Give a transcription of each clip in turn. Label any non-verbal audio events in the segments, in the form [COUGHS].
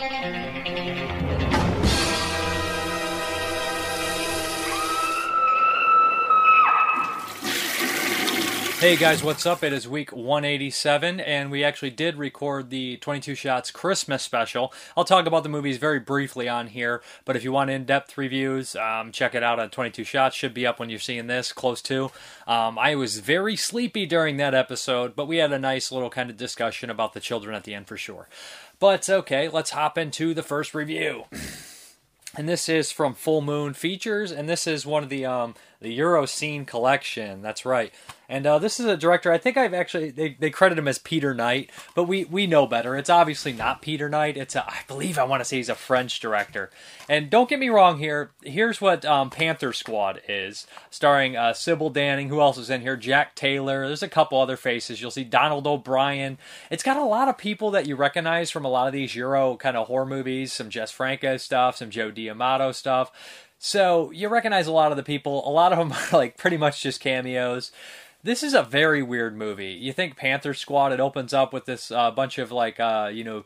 Hey guys, what's up? It is week 187, and we actually did record the 22 Shots Christmas special. I'll talk about the movies very briefly on here, but if you want in depth reviews, um, check it out on 22 Shots. Should be up when you're seeing this, close to. Um, I was very sleepy during that episode, but we had a nice little kind of discussion about the children at the end for sure. But okay, let's hop into the first review. [CLEARS THROAT] and this is from Full Moon Features, and this is one of the um, the Eurocine collection. That's right. And uh, this is a director. I think I've actually they, they credit him as Peter Knight, but we we know better. It's obviously not Peter Knight. It's a, I believe I want to say he's a French director. And don't get me wrong here. Here's what um, Panther Squad is, starring uh, Sybil Danning. Who else is in here? Jack Taylor. There's a couple other faces. You'll see Donald O'Brien. It's got a lot of people that you recognize from a lot of these Euro kind of horror movies. Some Jess Franco stuff, some Joe D'Amato stuff. So you recognize a lot of the people. A lot of them are like pretty much just cameos. This is a very weird movie. You think Panther Squad? It opens up with this uh, bunch of like uh, you know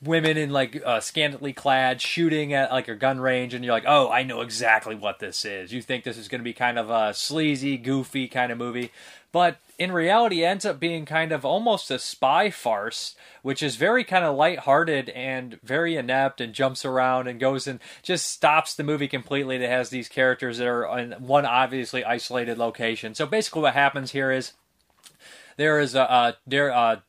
women in like uh, scantily clad shooting at like a gun range and you're like oh i know exactly what this is you think this is going to be kind of a sleazy goofy kind of movie but in reality ends up being kind of almost a spy farce, which is very kind of lighthearted and very inept and jumps around and goes and just stops the movie completely. That has these characters that are in one obviously isolated location. So basically, what happens here is there is a, a there a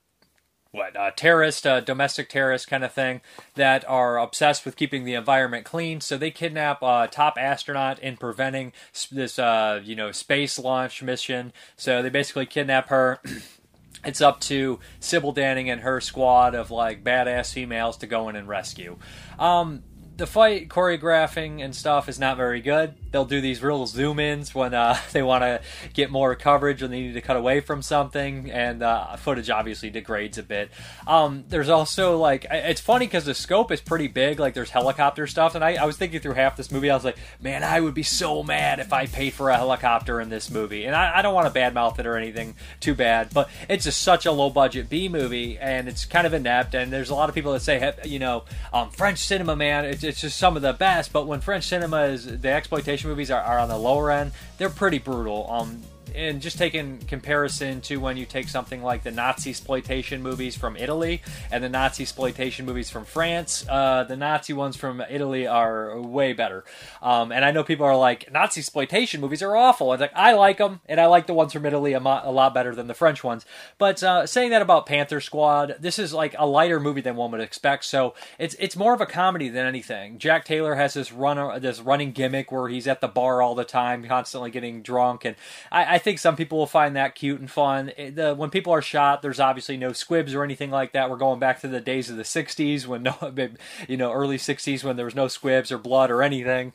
what uh, terrorist, uh, domestic terrorist kind of thing that are obsessed with keeping the environment clean. So they kidnap a top astronaut in preventing this, uh, you know, space launch mission. So they basically kidnap her. [CLEARS THROAT] it's up to Sybil Danning and her squad of like badass females to go in and rescue. Um, the fight choreographing and stuff is not very good. They'll do these real zoom ins when uh, [LAUGHS] they want to get more coverage when they need to cut away from something, and uh, footage obviously degrades a bit. Um, there's also like it's funny because the scope is pretty big. Like there's helicopter stuff, and I, I, was thinking through half this movie. I was like, man, I would be so mad if I paid for a helicopter in this movie. And I, I don't want to badmouth it or anything too bad, but it's just such a low budget B movie, and it's kind of inept. And there's a lot of people that say, you know, um, French cinema, man, it's, it's just some of the best. But when French cinema is the exploitation movies are, are on the lower end, they're pretty brutal. Um, and just taking comparison to when you take something like the Nazi exploitation movies from Italy and the Nazi exploitation movies from France, uh, the Nazi ones from Italy are way better. Um, and I know people are like Nazi exploitation movies are awful. It's like I like them, and I like the ones from Italy a, mo- a lot better than the French ones. But uh, saying that about Panther Squad, this is like a lighter movie than one would expect. So it's it's more of a comedy than anything. Jack Taylor has this run this running gimmick where he's at the bar all the time, constantly getting drunk, and I, I think some people will find that cute and fun. Eh, the, when people are shot, there's obviously no squibs or anything like that. We're going back to the days of the '60s when no, [LAUGHS] you know, early '60s when there was no squibs or blood or anything.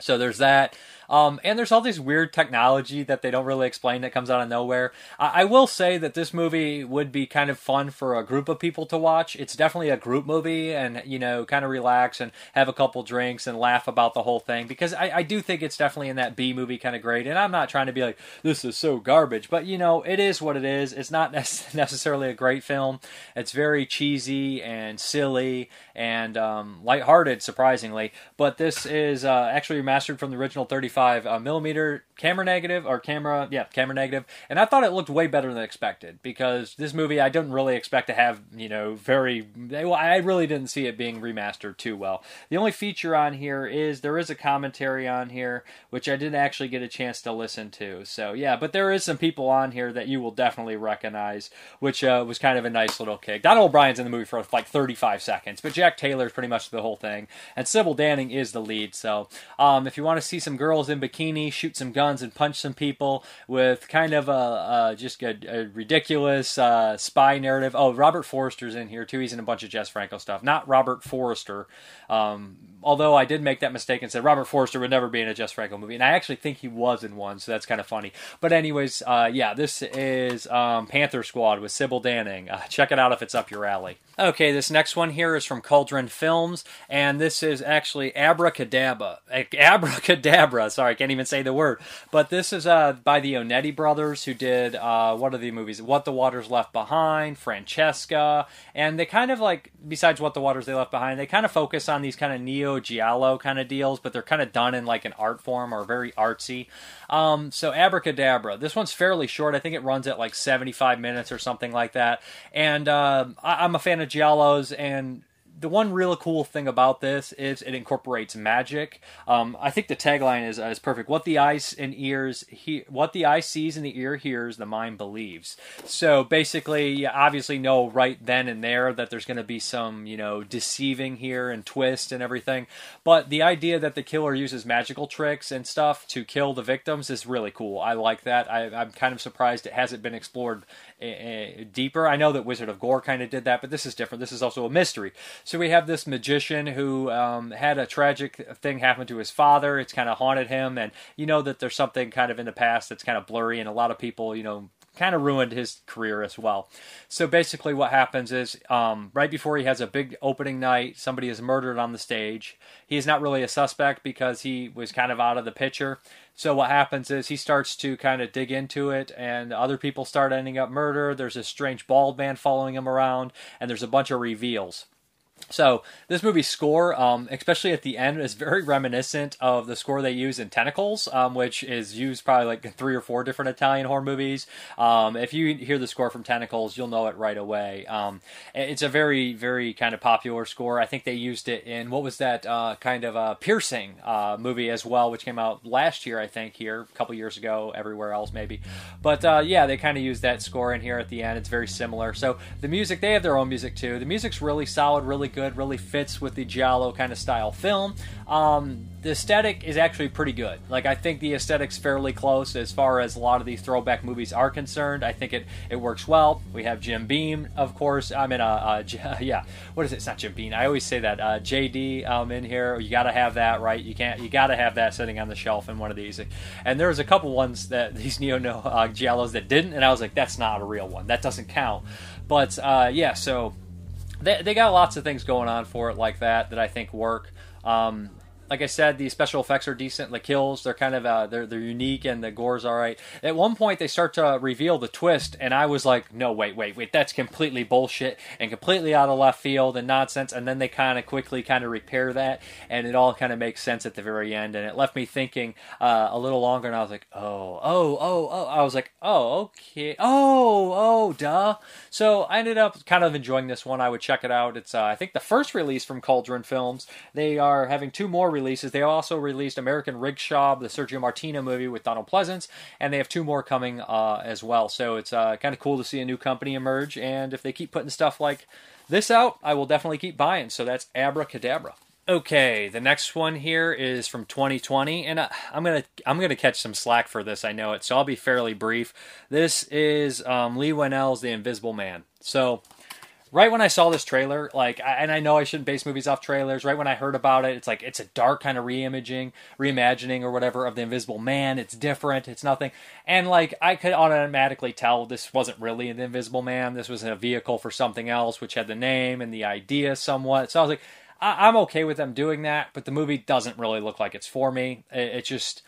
So there's that. Um, and there's all this weird technology that they don't really explain that comes out of nowhere. I-, I will say that this movie would be kind of fun for a group of people to watch. It's definitely a group movie, and you know, kind of relax and have a couple drinks and laugh about the whole thing because I, I do think it's definitely in that B movie kind of grade. And I'm not trying to be like this is so garbage, but you know, it is what it is. It's not [LAUGHS] necessarily a great film. It's very cheesy and silly and um, lighthearted, surprisingly. But this is uh, actually remastered from the original 35 35 uh, millimeter camera negative or camera yeah camera negative. And i thought it looked way better than expected because this movie i didn't really expect to have you know very well i really didn't see it being remastered too well. The only feature on here is there is a commentary on here which i didn't actually get a chance to listen to. So yeah but there is some people on here that you will definitely recognize which uh, was kind of a nice little kick. Donald o'brien's in the movie for like 35 seconds but jack taylor's pretty much the whole thing. And sybil danning is the lead so um, if you want to see some girls in bikini shoot some guns and punch some people with kind of a, a just a, a ridiculous uh, spy narrative. Oh, Robert Forrester's in here too. He's in a bunch of Jess Franco stuff. Not Robert Forrester, Um, although I did make that mistake and said Robert Forster would never be in a Jess Franco movie, and I actually think he was in one, so that's kind of funny. But anyways, uh, yeah, this is um, Panther Squad with Sybil Danning. Uh, check it out if it's up your alley. Okay, this next one here is from Cauldron Films, and this is actually Abrakadabra. Abrakadabra, [LAUGHS] sorry, I can't even say the word. But this is uh, by the Onetti brothers who did uh, what are the movies? What the Waters Left Behind, Francesca, and they kind of like besides What the Waters They Left Behind, they kind of focus on these kind of neo giallo kind of deals, but they're kind of done in like an art form or very artsy. Um, so Abrakadabra, this one's fairly short. I think it runs at like 75 minutes or something like that. And uh, I- I'm a fan of giallos and the one real cool thing about this is it incorporates magic. Um, I think the tagline is, uh, is perfect. What the eyes and ears he, what the eye sees and the ear hears, the mind believes. So basically, you obviously know right then and there that there's going to be some you know deceiving here and twist and everything. But the idea that the killer uses magical tricks and stuff to kill the victims is really cool. I like that. I, I'm kind of surprised it hasn't been explored uh, deeper. I know that Wizard of Gore kind of did that, but this is different. This is also a mystery. So we have this magician who um, had a tragic thing happen to his father. It's kind of haunted him, and you know that there's something kind of in the past that's kind of blurry, and a lot of people, you know, kind of ruined his career as well. So basically, what happens is um, right before he has a big opening night, somebody is murdered on the stage. He is not really a suspect because he was kind of out of the picture. So what happens is he starts to kind of dig into it, and other people start ending up murdered. There's a strange bald man following him around, and there's a bunch of reveals. So this movie's score, um, especially at the end, is very reminiscent of the score they use in Tentacles, um, which is used probably like three or four different Italian horror movies. Um, if you hear the score from Tentacles, you'll know it right away. Um, it's a very, very kind of popular score. I think they used it in what was that uh, kind of uh, piercing uh, movie as well, which came out last year, I think, here a couple years ago, everywhere else maybe. But uh, yeah, they kind of used that score in here at the end. It's very similar. So the music, they have their own music too. The music's really solid, really good, really fits with the giallo kind of style film. Um, the aesthetic is actually pretty good. Like I think the aesthetic's fairly close as far as a lot of these throwback movies are concerned. I think it it works well. We have Jim Beam, of course. I mean, uh, uh [LAUGHS] yeah, what is it? It's not Jim Beam. I always say that. Uh, JD um, in here. You got to have that, right? You can't. You got to have that sitting on the shelf in one of these. And there was a couple ones that [LAUGHS] these neo no uh, giallos that didn't, and I was like, that's not a real one. That doesn't count. But uh, yeah, so they, they got lots of things going on for it like that that I think work. Um, like I said, the special effects are decent. The kills, they're kind of uh, they're they're unique, and the gore's all right. At one point, they start to reveal the twist, and I was like, "No, wait, wait, wait! That's completely bullshit and completely out of left field and nonsense." And then they kind of quickly kind of repair that, and it all kind of makes sense at the very end. And it left me thinking uh, a little longer, and I was like, "Oh, oh, oh, oh!" I was like, "Oh, okay, oh, oh, duh." So I ended up kind of enjoying this one. I would check it out. It's uh, I think the first release from Cauldron Films. They are having two more releases. They also released American Rickshaw, the Sergio Martino movie with Donald Pleasence, and they have two more coming uh, as well. So it's uh, kind of cool to see a new company emerge. And if they keep putting stuff like this out, I will definitely keep buying. So that's Abrakadabra. Okay, the next one here is from 2020, and I, am gonna I'm gonna catch some slack for this. I know it, so I'll be fairly brief. This is um, Leigh Whannell's The Invisible Man. So right when I saw this trailer, like, and I know I shouldn't base movies off trailers. Right when I heard about it, it's like it's a dark kind of reimagining, reimagining, or whatever of the Invisible Man. It's different. It's nothing, and like I could automatically tell this wasn't really the Invisible Man. This was a vehicle for something else, which had the name and the idea somewhat. So I was like, I- am okay with them doing that, but the movie doesn't really look like it's for me. It, it just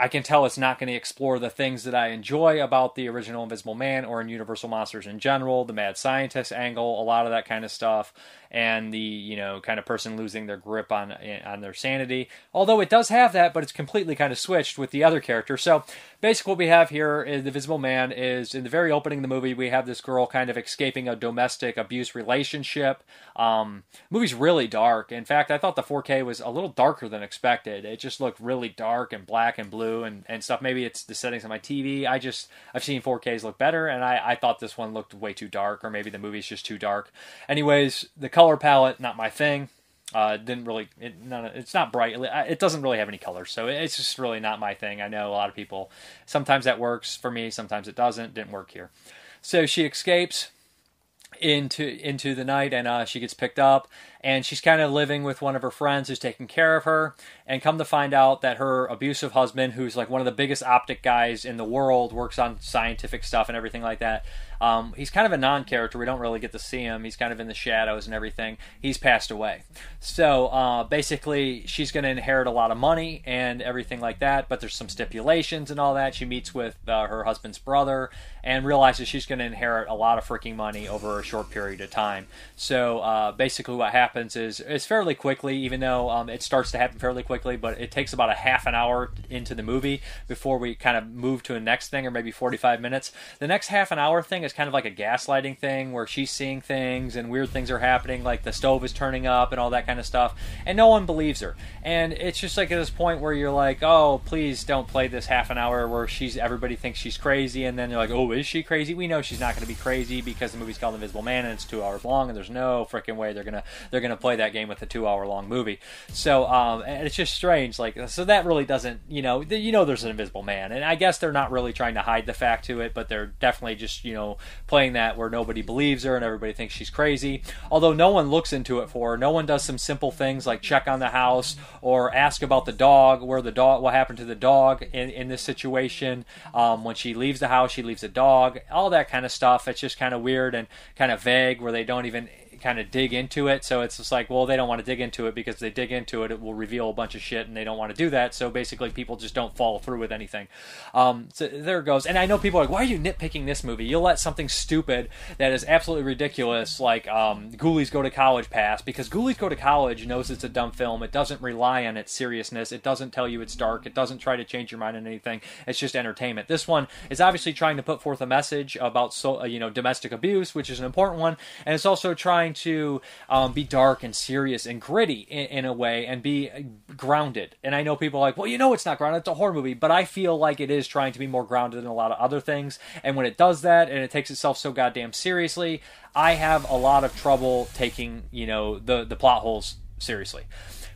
I can tell it's not going to explore the things that I enjoy about the original Invisible Man or in Universal Monsters in general, the mad scientist angle, a lot of that kind of stuff, and the you know kind of person losing their grip on eh, on their sanity. Although it does have that, but it's completely kind of switched with the other character. So basically, what we have here is the Invisible Man is in the very opening of the movie. We have this girl kind of escaping a domestic abuse relationship. Um, movie's really dark. In fact, I thought the 4K was a little darker than expected. It just looked really dark and black and blue and, and stuff. Maybe it's the settings on my TV. I just I've seen 4Ks look better, and I, I thought this one looked way too dark, or maybe the movie's just too dark. Anyways, the color palette not my thing. Uh, didn't really it, none, it's not bright. It doesn't really have any colors, so it's just really not my thing. I know a lot of people. Sometimes that works for me. Sometimes it doesn't. Didn't work here. So she escapes into into the night and uh, she gets picked up and she's kind of living with one of her friends who's taking care of her and come to find out that her abusive husband who's like one of the biggest optic guys in the world works on scientific stuff and everything like that Um, he's kind of a non-character. We don't really get to see him. He's kind of in the shadows and everything. He's passed away. So uh, basically, she's going to inherit a lot of money and everything like that. But there's some stipulations and all that. She meets with uh, her husband's brother and realizes she's going to inherit a lot of freaking money over a short period of time. So uh, basically, what happens is it's fairly quickly, even though um, it starts to happen fairly quickly, but it takes about a half an hour into the movie before we kind of move to a next thing, or maybe 45 minutes. The next half an hour thing is kind of like a gaslighting thing where she's seeing things and weird things are happening, like the stove is turning up and all that kind of stuff, and no one believes her. And it's just like at this point where you're like, oh, please don't play this half an hour where she's everybody thinks she's crazy, and then you're like, oh, is she crazy? We know she's not going to be crazy because the movie's called Invisible Man and it's two hours long, and there's no freaking way they're gonna they're gonna play that game with a two hour long movie. So um, and it's just strange. Like so that really doesn't you know you know there's an Invisible Man, and I guess they're not really trying to hide the fact to it, but they're definitely just you know playing that where nobody believes her and everybody thinks she's crazy. Although no one looks into it for her, no one does some simple things like check on the house or ask about the dog, where the dog, what happened to the dog in in this situation. Um, when she leaves the house, she leaves a dog, all that kind of stuff. It's just kind of weird and kind of vague where they don't even kind of dig into it. So it's just like, well, they don't want to dig into it because they dig into it, it will reveal a bunch of shit, and they don't want to do that. So basically, people just don't follow through with anything. Um, so there it goes. And I know people are like, why are you nitpicking this movie? You'll let something stupid that is absolutely ridiculous, like um, Ghoulies Go to College, pass because Ghoulies Go to College knows it's a dumb film. It doesn't rely on its seriousness. It doesn't tell you it's dark. It doesn't try to change your mind on anything. It's just entertainment. This one is obviously trying to put forth a message about so uh, you know domestic abuse, which is an important one, and it's also trying to um, be dark and serious and gritty in, in, a way and be grounded. And I know people are like, well, you know, it's not grounded; it's a horror movie. But I feel like it is trying to be more grounded than a lot of other things. And when it does that, and it takes itself so goddamn seriously, I have a lot of trouble taking you know the the plot holes seriously.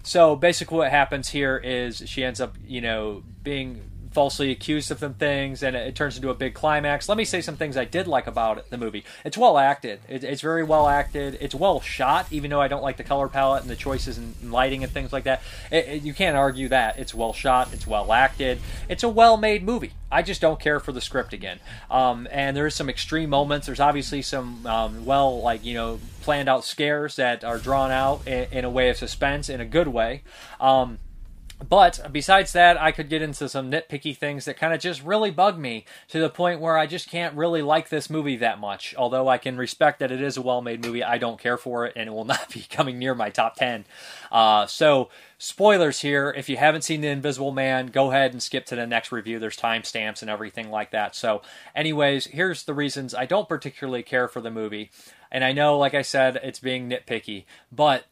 So basically, what happens here is she ends up, you know, being falsely accused of some things, and it, it, turns into a big climax. Let me say some things I did like about it, the movie. It's well acted. It, it's very well acted. It's well shot, even though I don't like the color palette and the choices and lighting and things like that. It, you can't argue that. It's well shot. It's well acted. It's a well made movie. I just don't care for the script again. Um, and there's some extreme moments. There's obviously some um, well, like you know, planned out scares that are drawn out in, in, a way of suspense in a good way. Um, but besides that, I could get into some nitpicky things that kind of just really bug me to the point where I just can't really like this movie that much. Although I can respect that it is a well made movie, I don't care for it and it will [LAUGHS] not be coming near my top 10. Uh, so, spoilers here. If you haven't seen The Invisible Man, go ahead and skip to the next review. There's timestamps and everything like that. So, anyways, here's the reasons I don't particularly care for the movie. And I know, like I said, it's being nitpicky, but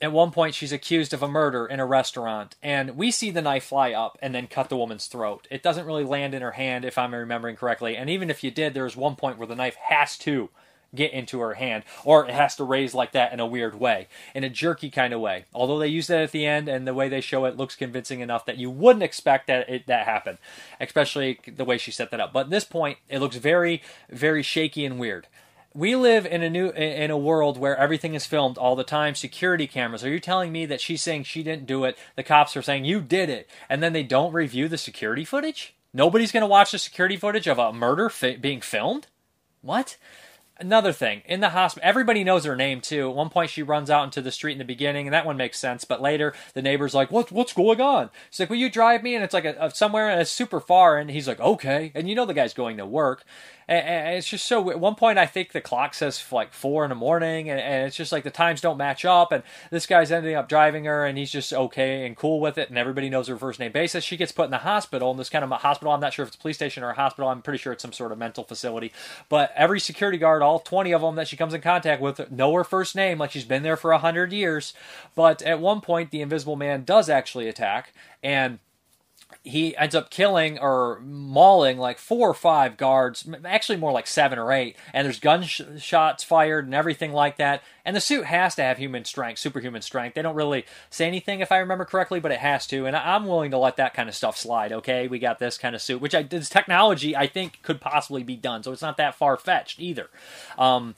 at one point she's accused of a murder in a restaurant and we see the knife fly up and then cut the woman's throat. It doesn't really land in her hand if i'm remembering correctly and even if you did there's one point where the knife has to get into her hand or it has to raise like that in a weird way in a jerky kind of way. Although they use that at the end and the way they show it looks convincing enough that you wouldn't expect that it that happened especially the way she set that up. But at this point it looks very very shaky and weird we live in a new in a world where everything is filmed all the time security cameras are you telling me that she's saying she didn't do it the cops are saying you did it and then they don't review the security footage nobody's going to watch the security footage of a murder fi- being filmed what Another thing, in the hospital, everybody knows her name too. At one point, she runs out into the street in the beginning, and that one makes sense. But later, the neighbor's like, "What? What's going on?" She's like, "Will you drive me?" And it's like a, a somewhere, and it's super far. And he's like, "Okay." And you know the guy's going to work, and, it's just so. At one point, I think the clock says like four in the morning, and, and, it's just like the times don't match up. And this guy's ending up driving her, and he's just okay and cool with it, and everybody knows her first name basis. She gets put in the hospital, in this kind of a hospital. I'm not sure if it's a police station or a hospital. I'm pretty sure it's some sort of mental facility. But every security guard, all 20 of them that she comes in contact with, know her first name, like she's been there for a hundred years. But at one point, the Invisible Man does actually attack, and he ends up killing or mauling like four or five guards, actually more like seven or eight, and there's gunshots fired and everything like that. And the suit has to have human strength, superhuman strength. They don't really say anything if I remember correctly, but it has to. And I'm willing to let that kind of stuff slide. Okay, we got this kind of suit, which I this technology I think could possibly be done, so it's not that far fetched either. Um,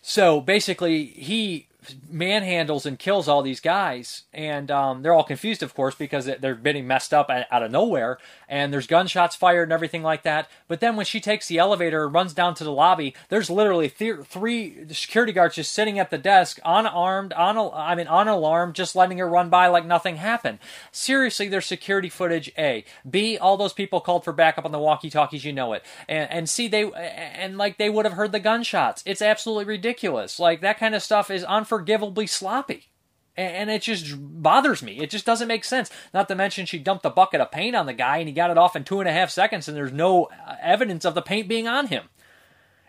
so basically, he manhandles and kills all these guys, and um, they're all confused, of course, because they're getting messed up out of nowhere, and there's gunshots fired and everything like that. But then when she takes the elevator and runs down to the lobby, there's literally th- three security guards just sitting at the desk, unarmed, on I mean, on alarm, just letting her run by like nothing happened. Seriously, there's security footage. A, B, all those people called for backup on the walkie-talkies. You know it, and, and C, they and like they would have heard the gunshots. It's absolutely ridiculous. Like that kind of stuff is unforgivably sloppy and it just bothers me. It just doesn't make sense. Not to mention, she dumped a bucket of paint on the guy, and he got it off in two and a half seconds, and there's no uh, evidence of the paint being on him.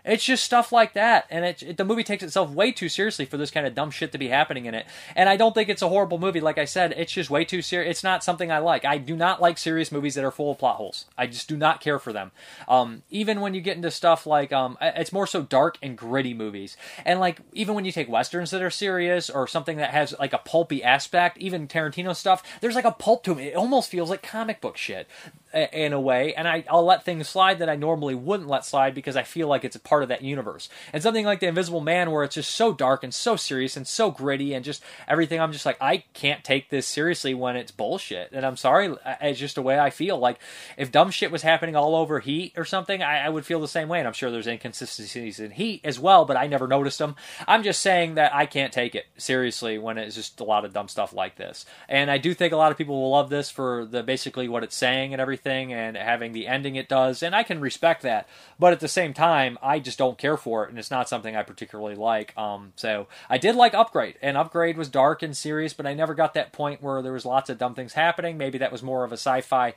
It's just stuff like that, and it, it, the movie takes itself way too seriously for this kind of dumb shit to be happening in it. And I don't think it's a horrible movie. Like I said, it's just way too serious. It's not something I like. I do not like serious movies that are full of plot holes. I just do not care for them. Um, even when you get into stuff like um, it's more so dark and gritty movies, and like even when you take westerns that are serious or something that has like a pulpy aspect, even Tarantino stuff, there's like a pulp to it. It almost feels like comic book shit in a way, and I, will let things slide that I normally wouldn't let slide because I feel like it's a part of that universe. And something like The Invisible Man, where it's just so dark and so serious and so gritty and just everything, I'm just like, I can't take this seriously when it's bullshit. And I'm sorry, it's just the way I feel. Like, if dumb shit was happening all over Heat or something, I, I would feel the same way. And I'm sure there's inconsistencies in Heat as well, but I never noticed them. I'm just saying that I can't take it seriously when it's just a lot of dumb stuff like this. And I do think a lot of people will love this for the basically what it's saying and everything everything and having the ending it does, and I can respect that. But at the same time, I just don't care for it, and it's not something I particularly like. Um, so I did like Upgrade, and Upgrade was dark and serious, but I never got that point where there was lots of dumb things happening. Maybe that was more of a sci-fi,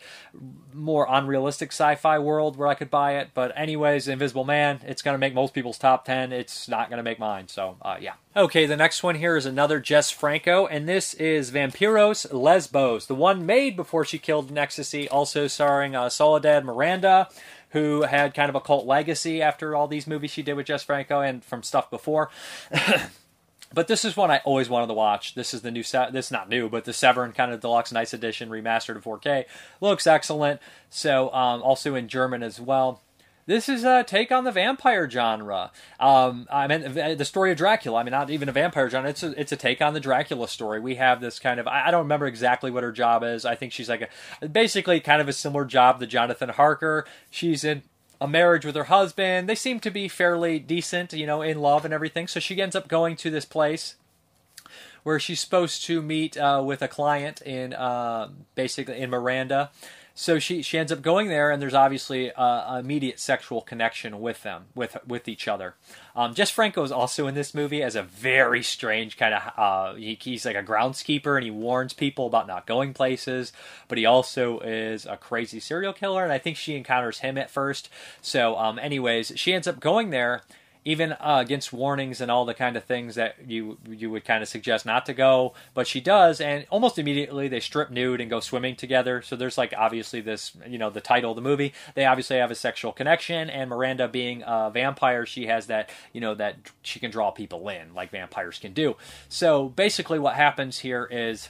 more unrealistic sci-fi world where I could buy it. But anyways, Invisible Man, it's going to make most people's top ten. It's not going to make mine. So uh, yeah. Okay, the next one here is another Jess Franco, and this is Vampyros Lesbos, the one made before she killed ecstasy, also starring uh, Soledad Miranda, who had kind of a cult legacy after all these movies she did with Jess Franco and from stuff before. [COUGHS] but this is one I always wanted to watch. This is the new set. This is not new, but the Severin kind of deluxe nice edition remastered in 4K looks excellent. So um, also in German as well. This is a take on the vampire genre. Um, I mean, the story of Dracula. I mean, not even a vampire genre. It's a, it's a take on the Dracula story. We have this kind of. I don't remember exactly what her job is. I think she's like a basically kind of a similar job to Jonathan Harker. She's in a marriage with her husband. They seem to be fairly decent, you know, in love and everything. So she ends up going to this place where she's supposed to meet uh, with a client in uh, basically in Miranda so she she ends up going there, and there's obviously an immediate sexual connection with them, with with each other. Um, Jess Franco is also in this movie as a very strange kind of. Uh, he, he's like a groundskeeper, and he warns people about not going places. But he also is a crazy serial killer, and I think she encounters him at first. So, um, anyways, she ends up going there even uh, against warnings and all the kind of things that you you would kind of suggest not to go, but she does, and almost immediately they strip nude and go swimming together. So there's like obviously this, you know, the title of the movie. They obviously have a sexual connection, and Miranda being a vampire, she has that, you know, that she can draw people in like vampires can do. So basically, what happens here is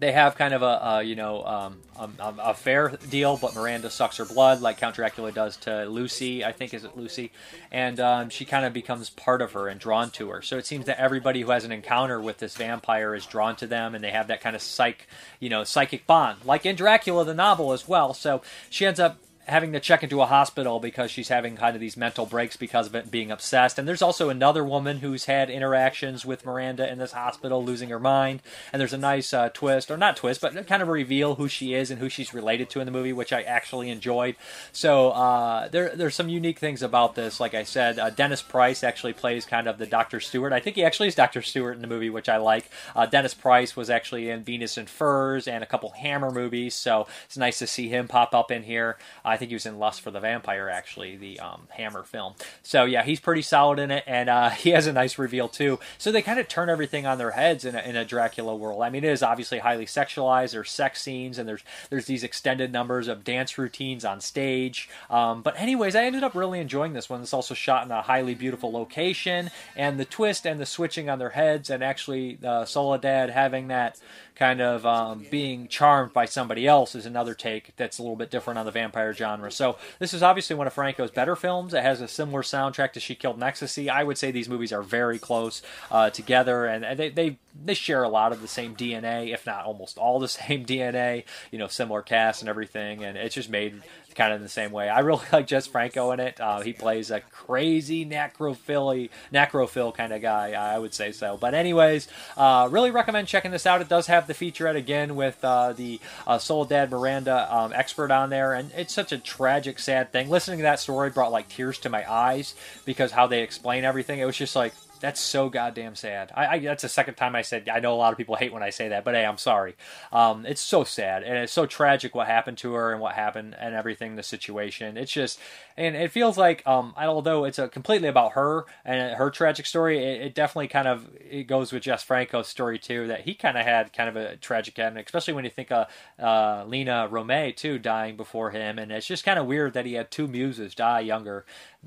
they have kind of a, a you know um, a, a, fair deal, but Miranda sucks her blood like Count Dracula does to Lucy. I think is it Lucy, and um, she kind of becomes part of her and drawn to her. So it seems that everybody who has an encounter with this vampire is drawn to them, and they have that kind of psych you know psychic bond, like in Dracula the novel as well. So she ends up having to check into a hospital because she's having kind of these mental breaks because of it being obsessed. And there's also another woman who's had interactions with Miranda in this hospital, losing her mind. And there's a nice uh, twist, or not twist, but kind of reveal who she is and who she's related to in the movie, which I actually enjoyed. So uh, there, there's some unique things about this. Like I said, uh, Dennis Price actually plays kind of the Dr. Stewart. I think he actually is Dr. Stewart in the movie, which I like. Uh, Dennis Price was actually in Venus and Furs and a couple Hammer movies, so it's nice to see him pop up in here. I think he was in Lust for the Vampire, actually, the um, Hammer film. So yeah, he's pretty solid in it, and uh, [LAUGHS] he has a nice reveal too. So they kind of turn everything on their heads in a, in a Dracula world. I mean, it is obviously highly sexualized. There's sex scenes, and there's there's these extended numbers of dance routines on stage. Um, but anyways, I ended up really enjoying this one. It's also shot in a highly beautiful location, and the twist and the switching on their heads, and actually uh, Soledad having that kind of um, being charmed by somebody else is another take that's a little bit different on the vampire genre. So this is obviously one of Franco's better films. It has a similar soundtrack to She Killed in. I would say these movies are very close uh, together, and they, they they share a lot of the same DNA, if not almost all the [LAUGHS] same DNA. You know, similar cast and everything, and it's just made kind of in the same way. I really [LAUGHS] like Jess Franco in it. Uh, he plays a crazy necrophily, necrophil kind of guy. I would say so. But anyways, uh, really recommend checking this out. It does have the featurette again with uh, the uh, Soledad Miranda um, expert on there, and it's such a tragic, sad thing. Listening to that story brought like tears to my eyes because how they explain everything. It was just like that's so goddamn sad. I, I, that's the second time I said I know a lot of people hate when I say that, but hey, I'm sorry. Um, it's so sad and it's so tragic what happened to her and what happened and everything, the situation. It's just and it feels like um, although it's a completely about her and her tragic story, it, it definitely kind of it goes with Jess Franco's story too. That he kind of had kind of a tragic ending, especially when you think of uh, Lina Romay too dying before him, and it's just kind of weird that he had two muses die younger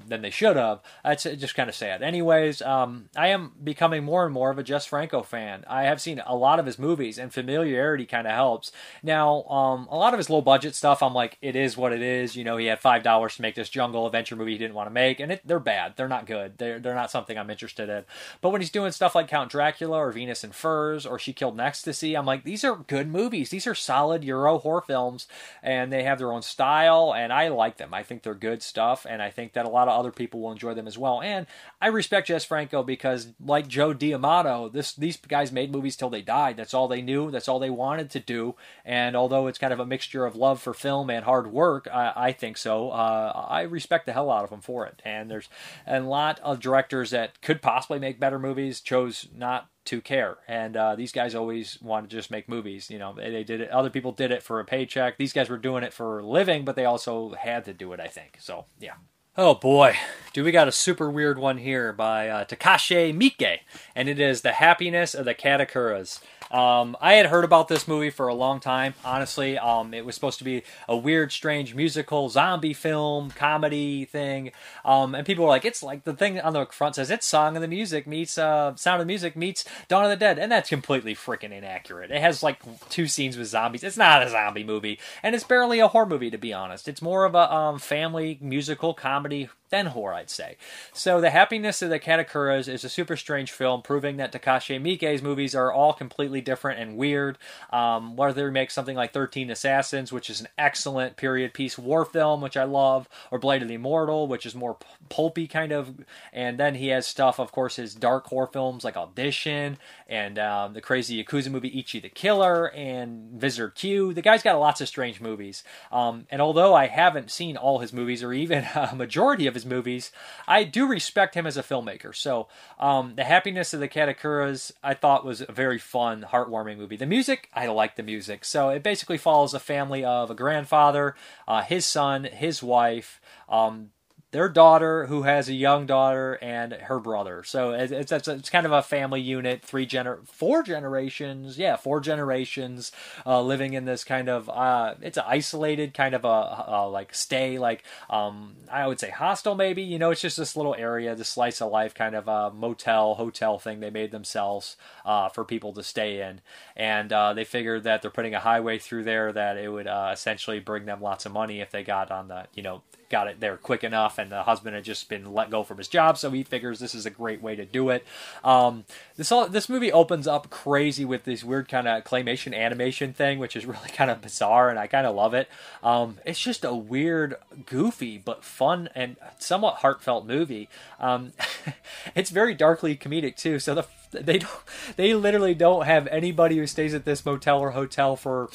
than they should have. It's just kind of sad. Anyways, um, I am becoming more and more of a Jess Franco fan. I have seen a lot of his movies, and familiarity kind of helps. Now, um, a lot of his low budget stuff, I'm like, it is what it is. You know, he had five dollars to make this jungle adventure movie he didn't want to make, and it, they're bad. They're not good. They're they're not something I'm interested in. But when he's doing stuff like Count Dracula or Venus in Furs or She Killed Ecstasy, I'm like, these are good movies. These are solid Euro horror films, and they have their own style, and I like them. I think they're good stuff, and I think that a lot of other people will enjoy them as well. And I respect Jess Franco because, like Joe D'Amato, this these guys made movies till they died. That's all they knew. That's all they wanted to do. And although it's kind of a mixture of love for film and hard work, I, I think so. Uh, I respect the hell out of them for it. And there's a lot of directors that could possibly make better movies chose not to care. And uh, these guys always wanted to just make movies. You know, they, they, did it. Other people did it for a paycheck. These guys were doing it for a living, but they also had to do it. I think so. Yeah. Oh boy, do we got a super weird one here by uh, Takashi Miike, and it is The Happiness of the Katakuris. Um, I had heard about this movie for a long time, honestly. Um, it was supposed to be a weird, strange musical, zombie film, comedy thing. Um, and people were like, it's like the thing on the front says it's Song of the Music meets uh, Sound of the Music meets Dawn of the Dead. And that's completely freaking inaccurate. It has like two scenes with zombies. It's not a zombie movie. And it's barely a horror movie, to be honest. It's more of a um, family musical comedy than horror, I'd say. So, The Happiness of the Katakuris is a super strange film proving that Takashi Miike's movies are all completely different and weird. Um, whether he makes something like 13 Assassins, which is an excellent period piece war film, which I love, or Blade of the Immortal, which is more pulpy kind of. And then he has stuff, of course, his dark horror films like Audition and um, the crazy Yakuza movie Ichi the Killer and Visitor Q. The guy's got lots of strange movies. Um, and although I haven't seen all his movies or even [LAUGHS] a majority of his movies, I do respect him as a filmmaker. So, um, The Happiness of the Katakuris, I thought was a very fun, heartwarming movie. The music, I like the music. So, it basically follows a family of a grandfather, uh, his son, his wife, um, their daughter who has a young daughter and her brother. So it's it's, it's kind of a family unit, three gener four generations, yeah, four generations uh, living in this kind of uh, it's an isolated kind of a, a like stay like um, I would say hostel maybe. You know, it's just this little area, this slice of life kind of a motel hotel thing they made themselves uh, for people to stay in, and uh, they figured that they're putting a highway through there that it would uh, essentially bring them lots of money if they got on the you know got it there quick enough, and the husband had just been let go from his job, so he figures this is a great way to do it. Um, this all this movie opens up crazy with this weird kind of claymation animation thing, which is [LAUGHS] really kind of bizarre, and I kind of love it. Um, it's just a weird, goofy but fun and somewhat heartfelt movie. Um, [LAUGHS] it's very darkly comedic too, so the they don't they literally don't have anybody who stays at this motel or hotel for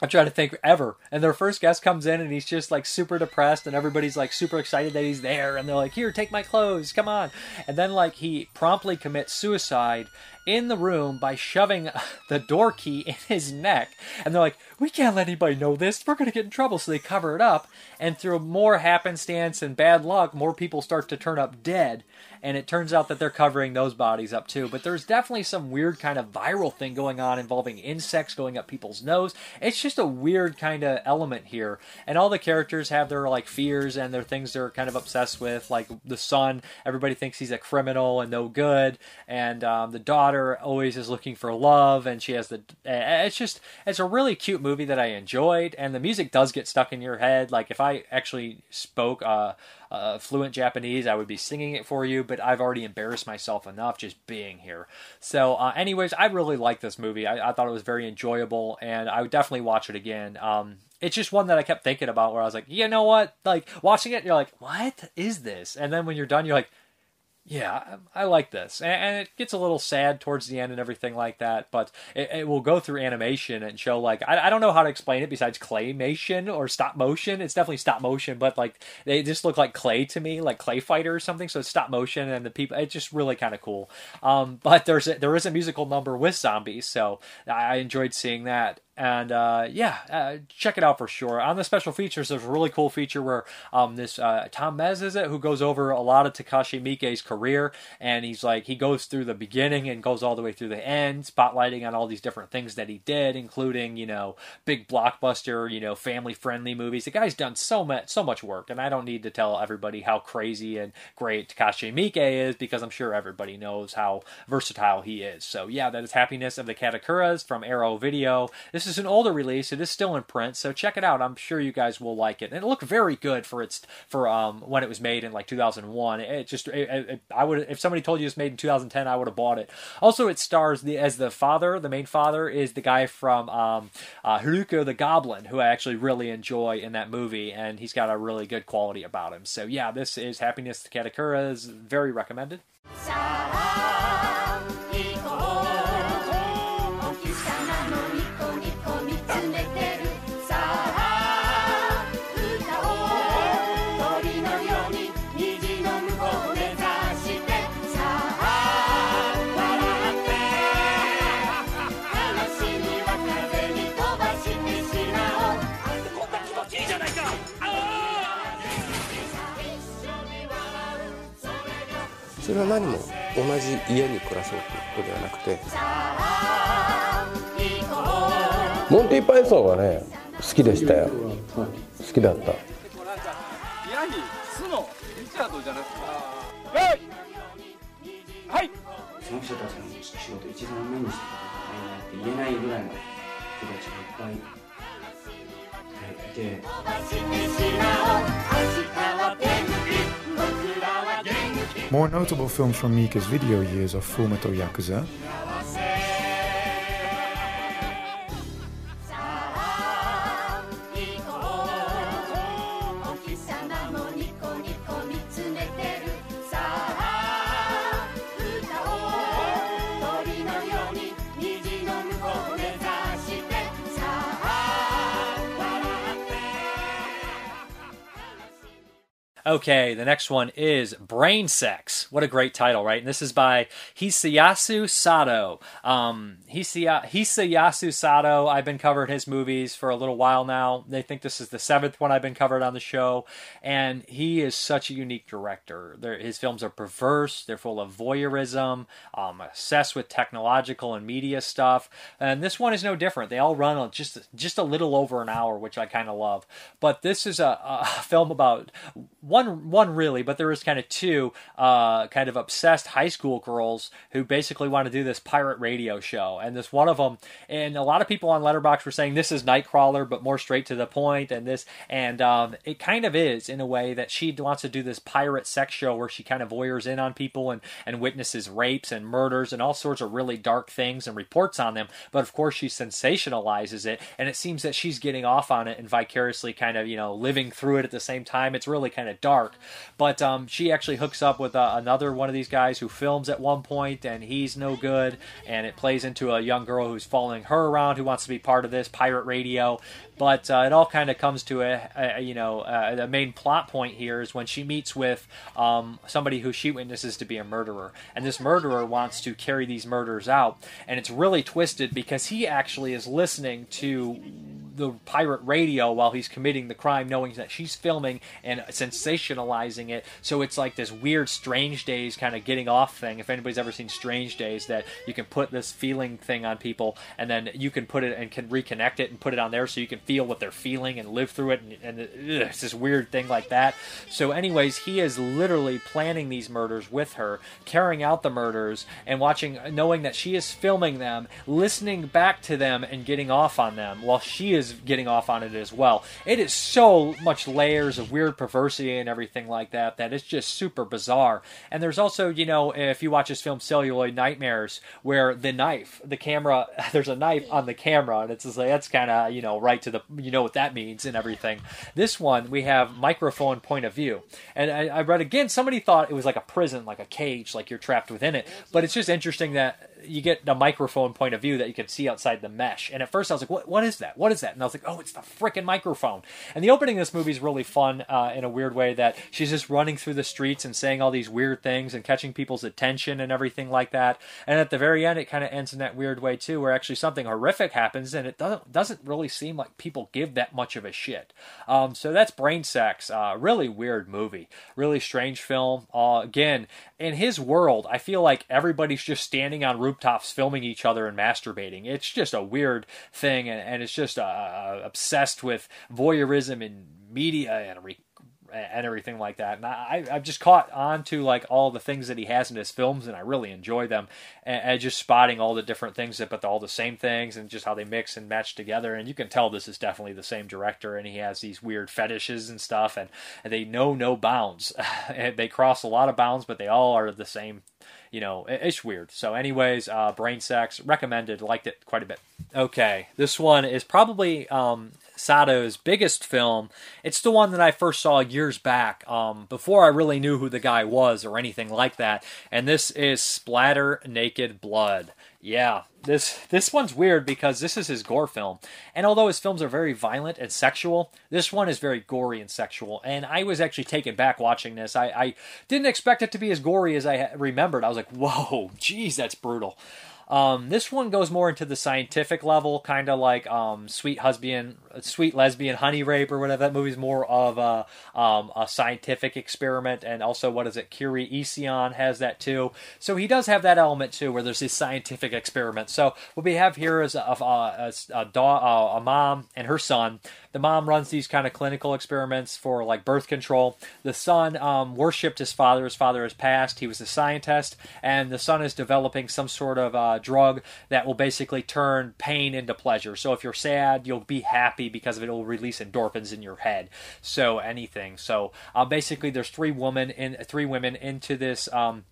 I'm trying to think ever. And their first guest comes in and he's just like super depressed and everybody's like super excited that he's there and they're like, "Here, take my clothes. Come on." And then like he promptly commits suicide in the room by shoving [LAUGHS] the door key in his neck. And they're like, "We can't let anybody know this. We're going to get in trouble." So they cover it up and through more happenstance and bad luck, more people start to turn up dead and it turns out that they're covering those bodies up too. But there's definitely some weird kind of viral thing going on involving insects going up people's nose. It's just a weird kind of element here, and all the characters have their like fears and their things they're kind of obsessed with. Like the son, everybody thinks he's a criminal and no good, and um, the daughter daughter always is looking for love, and she has the. It's just it's a really cute movie that I enjoyed, and the music does get stuck in your head. Like if I actually spoke uh, uh, fluent Japanese, I would be singing it for you, but I've already embarrassed myself enough just being here. So, uh, anyways, I really like this movie. I, I, thought it was very enjoyable, and I would definitely watch it again. Um, it's just one that I kept thinking about where I was like, you know what? Like watching it, you're like, what is this? And then when you're done, you're like, yeah, I, like this, and, it gets a little sad towards the end and everything like that. But it, it will go through animation and show like I, I, don't know how to explain it besides claymation or stop motion. It's definitely stop motion, but like they just look like clay to me, like clay fighter or something. So it's stop motion, and the people it's just really kind of cool. Um, but there's a, there is a musical number with zombies, so I enjoyed seeing that and uh, yeah, uh, check it out for sure. On the special features, there's a really cool feature where um, this uh, Tom Mes is it who goes over a lot of Takashi Miike's career, and he's like he goes through the beginning and goes all the way through the end, spotlighting on all these different things that he did, including you know big blockbuster, you know family friendly movies. The guy's done so much so much work, and I don't need to tell everybody how crazy and great Takashi Miike is because I'm sure everybody knows how versatile he is. So yeah, that is Happiness of the Katakuris from Arrow Video. This is an older release. It is still in print, so check it out. I'm sure you guys will like it. And it looked very good for its for um when it was made in like 2001. It just it, it, I would if somebody told you it's made in 2010, I would have bought it. Also, it stars the as the father. The main father is the guy from um, uh, Haruka the Goblin, who I actually really enjoy in that movie, and he's got a really good quality about him. So yeah, this is Happiness to Katakura is very recommended. それは何も同じ家に暮らそうということではなくてモンティ・パイソンはね好きでしたよ。好きだった。ヤギスノリチャードじゃなくて。はい。その人たちの仕事一度も目にしたことないなって言えないぐらいの人たちがいっぱいいて More notable films from Miike's video years are Fullmetal Yakuza, Okay, the next one is Brain Sex. What a great title, right? And this is by Hisayasu Sato. Um, Hisayasu Sato, I've been covering his movies for a little while now. They think this is the seventh one I've been covered on the show. And he is such a unique director. They're, his films are perverse, they're full of voyeurism, um, obsessed with technological and media stuff. And this one is no different. They all run just, just a little over an hour, which I kind of love. But this is a, a film about one one really, but there was kind of two uh, kind of obsessed high school girls who basically want to do this pirate radio show, and this one of them, and a lot of people on Letterboxd were saying this is Nightcrawler, but more straight to the point, and this, and um, it kind of is in a way that she wants to do this pirate sex show where she kind of voyeurs in on people and and witnesses rapes and murders and all sorts of really dark things and reports on them, but of course she sensationalizes it, and it seems that she's getting off on it and vicariously kind of you know living through it at the same time. It's really kind of dark. But um, she actually hooks up with uh, another one of these guys who films at one point, and he's no good. And it plays into a young girl who's following her around, who wants to be part of this pirate radio. But uh, it all kind of comes to a, a you know uh, the main plot point here is when she meets with um, somebody who she witnesses to be a murderer, and this murderer wants to carry these murders out, and it's really twisted because he actually is listening to the pirate radio while he's committing the crime, knowing that she's filming and sensationalizing it. So it's like this weird Strange Days kind of getting off thing. If anybody's ever seen Strange Days, that you can put this feeling thing on people, and then you can put it and can reconnect it and put it on there, so you can feel what they're feeling and live through it. And, and uh, ugh, it's this weird thing like that. So, anyways, he is literally planning these murders with her, carrying out the murders, and watching, knowing that she is filming them, listening back to them, and getting off on them while she is getting off on it as well. It is so much layers of weird perversity and everything like that that it's just super bizarre. And there's also, you know, if you watch this film Celluloid Nightmares, where the knife, the camera, [LAUGHS] there's a knife on the camera, and it's just like that's kind of you know right to the you know what that means and everything. This one we have microphone point of view, and I, I read again. Somebody thought it was like a prison, like a cage, like you're trapped within it. But it's just interesting that you get a microphone point of view that you can see outside the mesh. And at first I was like, what, what is that? What is that? And I was like, oh, it's the freaking microphone. And the opening of this movie is really fun uh, in a weird way that she's just running through the streets and saying all these weird things and catching people's attention and everything like that. And at the very end, it kind of ends in that weird way too, where actually something horrific happens and it doesn't doesn't really seem like people give that much of a shit. Um, so that's Brain Sex. Uh, really weird movie. Really strange film. Uh, again, in his world, I feel like everybody's just standing on rooftops filming each other and masturbating. It's just a weird thing, and, and it's just uh, obsessed with voyeurism and media and re- and everything like that. And I, I've just caught on to like all the things that he has in his films, and I really enjoy them. And, and just spotting all the different things that, but all the same things, and just how they mix and match together. And you can tell this is definitely the same director, and he has these weird fetishes and stuff, and, and they know no bounds. [LAUGHS] they cross a lot of bounds, but they all are the same you know, it's weird. So, anyways, uh, Brain Sex recommended, liked it quite a bit. Okay, this one is probably um, Sato's biggest film. It's the one that I first saw years back, um, before I really knew who the guy was or anything like that. And this is Splatter Naked Blood. Yeah, this this one's weird because this is his gore film, and although his films are very violent and sexual, this one is very gory and sexual. And I was actually taken back watching this. I, I didn't expect it to be as gory as I remembered. I was like, "Whoa, [LAUGHS] geez, that's brutal." Um, this one goes more into the scientific level, kind of like um, Sweet Husband, Sweet Lesbian Honey Rape or whatever. That movie's more of a, um, a scientific experiment, and also what is it? Curie Esion has that too. So he does have that element too, where there's this scientific experiment. So what we have here is a, a, a, a, a mom and her son. The mom runs these kind of clinical experiments for like birth control. The son um, worshipped his father. His father has passed. He was a scientist, and the son is developing some sort of uh, drug that will basically turn pain into pleasure. So if you're sad, you'll be happy because of it. It will release endorphins in your head. So anything. So uh, basically, there's three women in three women into this. Um,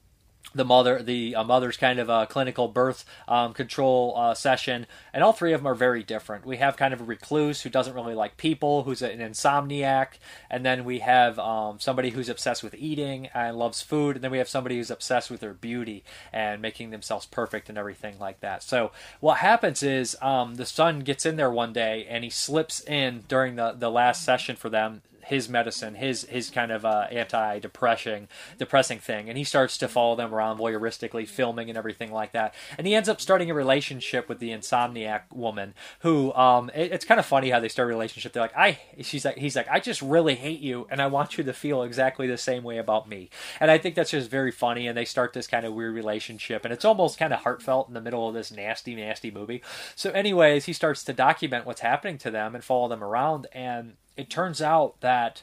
the mother, the uh, mother's kind of a clinical birth um, control uh, session, and all three of them are very different. We have kind of a recluse who doesn't really like people, who's an insomniac, and then we have um, somebody who's obsessed with eating and loves food, and then we have somebody who's obsessed with their beauty and making themselves perfect and everything like that. So what happens is um, the son gets in there one day and he slips in during the the last session for them his medicine, his his kind of uh, anti-depressing depressing thing, and he starts to follow them around voyeuristically, filming and everything like that. And he ends up starting a relationship with the insomniac woman, who um, it, it's kind of funny how they start a relationship. They're like, I, she's like, he's like, I just really hate you, and I want you to feel exactly the same way about me. And I think that's just very funny. And they start this kind of weird relationship, and it's almost kind of heartfelt in the middle of this nasty, nasty movie. So, anyways, he starts to document what's happening to them and follow them around, and it turns out that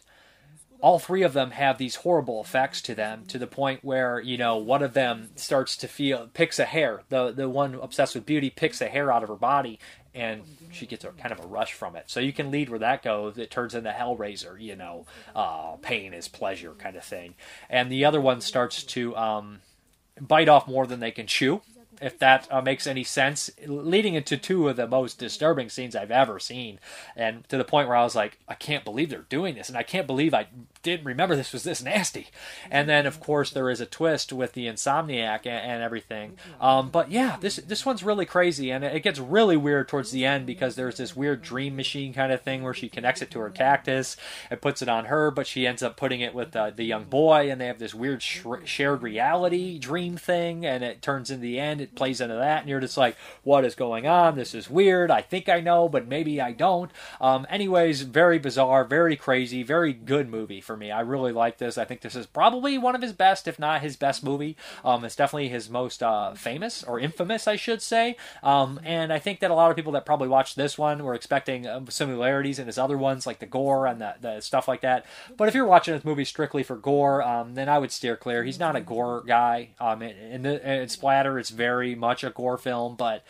all three of them have these horrible effects to them to the point where you know one of them starts to feel picks a hair. The the one obsessed with beauty picks a hair out of her body and she gets a kind of a rush from it. So you can lead where that goes. It turns into hellraiser you know uh, pain is pleasure kind of thing. And the other one starts to um, bite off more than they can chew if that uh, makes any sense, leading into two of the most disturbing scenes I've ever seen, and to the point where I was like, I can't believe they're doing this, and I can't believe I didn't remember this was this nasty. And then, of course, there is a twist with the insomniac and, and everything. Um, but yeah, this this one's really crazy, and it gets really weird towards the end because there's this weird dream machine kind of thing where she connects it to her cactus and puts it on her, but she ends up putting it with uh, the young boy, and they have this weird sh- shared reality dream thing, and it turns in the end. It plays into that, and you're just like, what is going on? This is weird. I think I know, but maybe I don't. Um, anyways, very bizarre, very crazy, very good movie for me. I really like this. I think this is probably one of his best, if not his best movie. Um, it's definitely his most uh, famous or infamous, I should say. Um, and I think that a lot of people that probably watched this one were expecting um, similarities in his other ones, like the gore and the, the stuff like that. But if you're watching this movie strictly for gore, um, then I would steer clear. He's not a gore guy. Um, in, the in Splatter, it's very much a gore film, but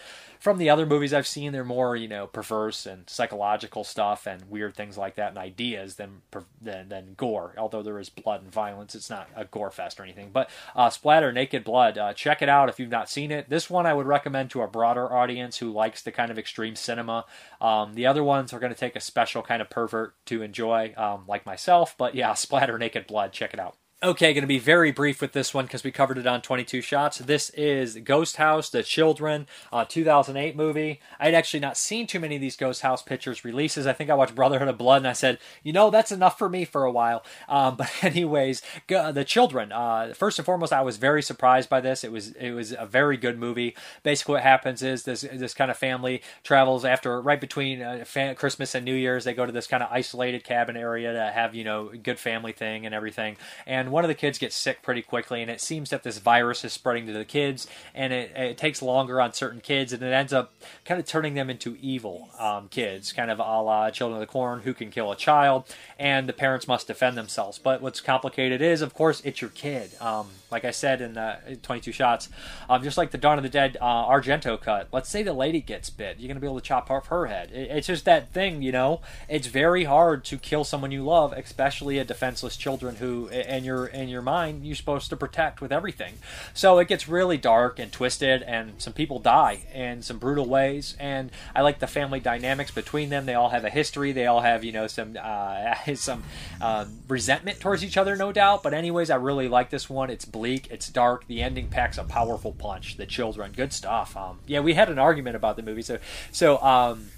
from the other movies I've seen, they're more you know perverse and psychological stuff and weird things like that and ideas than than, than gore. Although there is blood and violence, it's not a gore fest or anything. But uh, Splatter, Naked Blood, uh, check it out if you've not seen it. This one I would recommend to a broader audience who likes the kind of extreme cinema. Um, the other ones are going to take a special kind of pervert to enjoy, um, like myself. But yeah, [LAUGHS] Splatter, Naked Blood, check it out. Okay, going to be very brief with this one because we covered it on 22 Shots. This is Ghost House, The Children, uh, 2008 movie. I had actually not seen too many of these Ghost House Pictures releases. I think I watched Brotherhood of Blood and I said, you know, that's enough for me for a while. Um, [LAUGHS] but anyways, The Children. Uh, first and foremost, I was very surprised by this. It was it was a very good movie. Basically, what happens is this this kind of family travels after right between uh, Christmas and New Year's. They go to this kind of isolated cabin area to have you know good family thing and everything. And one of the kids gets sick pretty quickly, and it seems that this virus is spreading to the kids, and it, it takes longer on certain kids, and it ends up kind of turning them into evil um, kids, kind of a la Children of the Corn, who can kill a child, and the parents must defend themselves. But what's complicated is, of course, it's your kid. Um, like I said in the 22 shots, um, just like the Dawn of the Dead uh, Argento cut. Let's say the lady gets bit, you're gonna be able to chop off her head. It, it's just that thing, you know. It's very hard to kill someone you love, especially a defenseless children who, and your in your mind, you're supposed to protect with everything. So it gets really dark and twisted, and some people die in some brutal ways. And I like the family dynamics between them. They all have a history. They all have, you know, some uh, [LAUGHS] some um, resentment towards each other, no doubt. But anyways, I really like this one. It's bleak. It's dark. The ending packs a powerful punch. The children, good stuff. Um, yeah, we had an argument about the movie. So so. Um,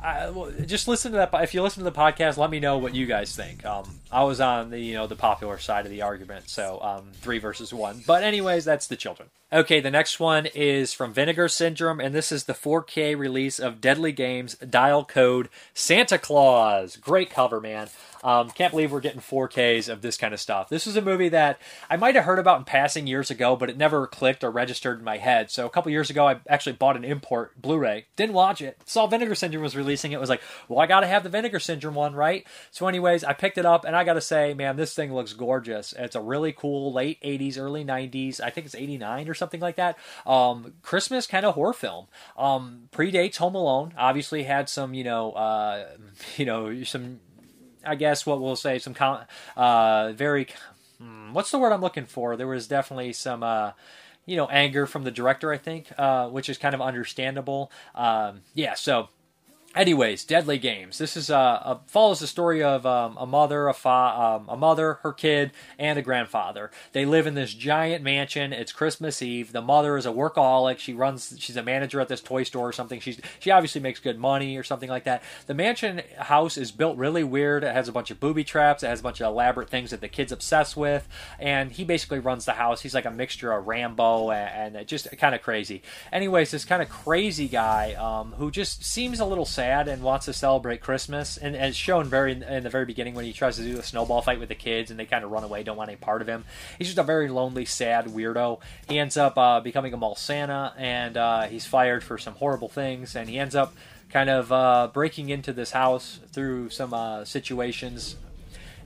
I, just listen to that. If you listen to the podcast, let me know what you guys think. Um, I was on the you know the popular side of the argument, so um, three versus one. But anyways, that's the children. Okay, the next one is from Vinegar Syndrome, and this is the 4K release of Deadly Games Dial Code Santa Claus. Great cover, man. Um, can't believe we're getting 4Ks of this kind of stuff. This is a movie that I might have heard about in passing years ago, but it never clicked or registered in my head. So a couple years ago, I actually bought an import Blu-ray. Didn't watch it. Saw Vinegar Syndrome was releasing it. Was like, well, I got to have the Vinegar Syndrome one, right? So, anyways, I picked it up, and I got to say, man, this thing looks gorgeous. It's a really cool late 80s, early 90s. I think it's 89 or something like that. Um, Christmas kind of horror film. Um, predates Home Alone. Obviously had some, you know, uh, [LAUGHS] you know, some I guess what we'll say some con- uh, very hmm, what's the word I'm looking for? There was definitely some uh, you know anger from the director, I think, uh, which is kind of understandable. Um, yeah, so Anyways, Deadly Games. This is uh, a, follows the story of um, a mother, a fa- um, a mother, her kid, and a grandfather. They live in this giant mansion. It's Christmas Eve. The mother is a workaholic. She runs. She's a manager at this toy store or something. She's she obviously makes good money or something like that. The mansion house is built really weird. It has a bunch of booby traps. It has a bunch of elaborate things that the kid's obsessed with. And he basically runs the house. He's like a mixture of Rambo and, and just kind of crazy. Anyways, this kind of crazy guy um, who just seems a little sad and wants to celebrate Christmas, and, and it's shown very in the very beginning when he tries to do a snowball fight with the kids, and they kind of run away, don't want any part of him. He's just a very lonely, sad weirdo. He ends up uh, becoming a mall Santa, and uh, he's fired for some horrible things, and he ends up kind of uh, breaking into this house through some uh, situations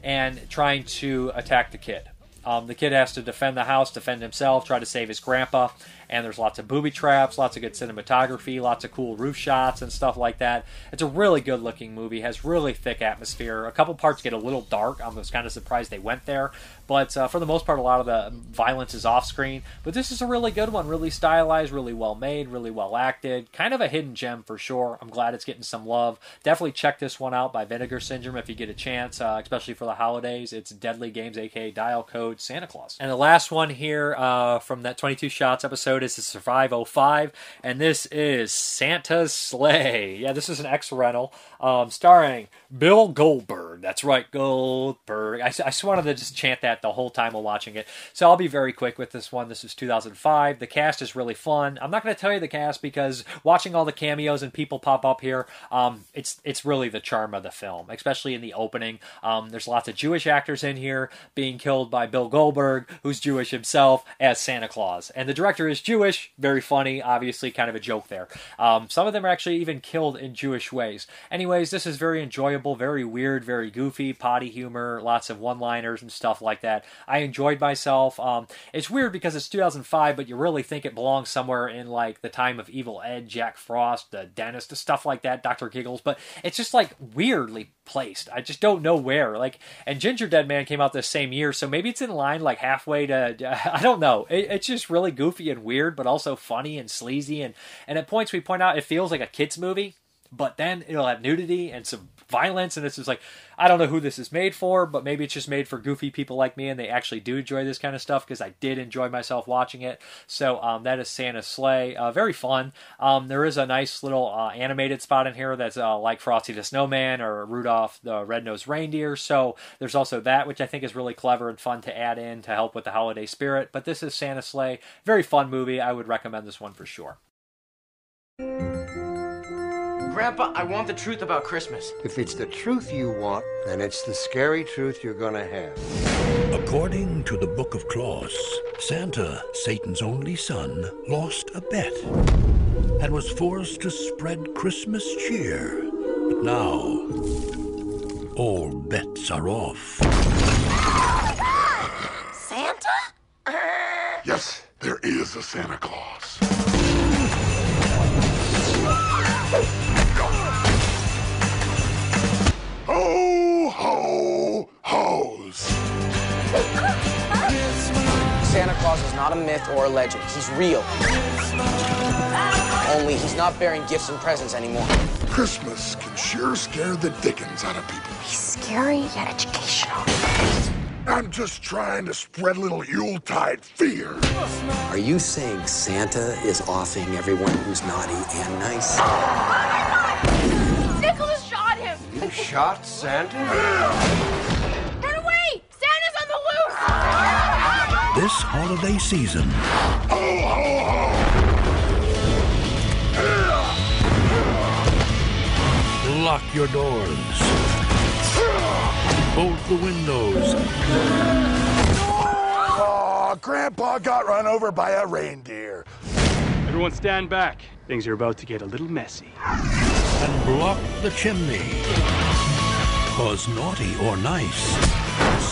and trying to attack the kid. Um, the kid has to defend the house, defend himself, try to save his grandpa, and there's lots of booby traps, lots of good cinematography, lots of cool roof shots and stuff like that. It's a really good looking movie, has really thick atmosphere. A couple parts get a little dark. I was kind of surprised they went there, but uh, for the most part, a lot of the violence is off screen. But this is a really good one, really stylized, really well made, really well acted. Kind of a hidden gem for sure. I'm glad it's getting some love. Definitely check this one out by Vinegar Syndrome if you get a chance, uh, especially for the holidays. It's Deadly Games, aka Dial Code Santa Claus. And the last one here uh, from that 22 Shots episode is Survive 05, and this is Santa's Slay. Yeah, this is an X rental um, starring Bill Goldberg. That's right, Goldberg. I, I just wanted to just chant that the whole time while watching it. So I'll be very quick with this one. This is 2005. The cast is really fun. I'm not going to tell you the cast because watching all the cameos and people pop up here, um, it's it's really the charm of the film, especially in the opening. Um, there's lots of Jewish actors in here being killed by Bill Goldberg, who's Jewish himself, as Santa Claus. And the director is Jewish, very funny, obviously, kind of a joke there. Um, some of them are actually even killed in Jewish ways. Anyways, this is very enjoyable, very weird, very goofy, potty humor, lots of one liners and stuff like that. I enjoyed myself. Um, it's weird because it's 2005, but you really think it belongs somewhere in like the time of Evil Ed, Jack Frost, the dentist, stuff like that, Dr. Giggles, but it's just like weirdly placed. I just don't know where. Like, and Ginger Dead Man came out this same year, so maybe it's in line like halfway to. [LAUGHS] I don't know. It, it's just really goofy and weird, but also funny and sleazy. And and at points we point out it feels like a kids movie, but then it'll have nudity and some violence, and it's just like I don't know who this is made for, but maybe it's just made for goofy people like me, and they actually do enjoy this kind of stuff because I did enjoy myself watching it. So um, that is santa Slay, uh, very fun. Um, there is a nice little uh, animated spot in here that's uh, like Frosty the Snowman or Rudolph the Red-Nosed Reindeer. So there's also that, which I think is really clever and fun to add in to help with the holiday spirit. But this is santa Slay, very fun movie. I would recommend this one for sure. Grandpa, I want the truth about Christmas. If it's the truth you want, then it's the scary truth you're gonna have. According to the Book of Claus, Santa, Satan's only son, lost a bet and was forced to spread Christmas cheer. But now, all bets are off. Santa? [LAUGHS] Yes, there is a Santa Claus. Ho, ho, hoes. Santa Claus is not a myth or a legend. He's real. Only he's not bearing gifts and presents anymore. Christmas can sure scare the dickens out of people. He's scary yet educational. I'm just trying to spread a little Yuletide fear. Are you saying Santa is offing everyone who's naughty and nice? Shot Santa? Run away! Santa's on the loose! This holiday season, Ho, ho, ho. lock your doors, bolt the windows, Aw, Grandpa got run over by a reindeer. Everyone stand back. Things are about to get a little messy. And block the chimney. Cause naughty or nice,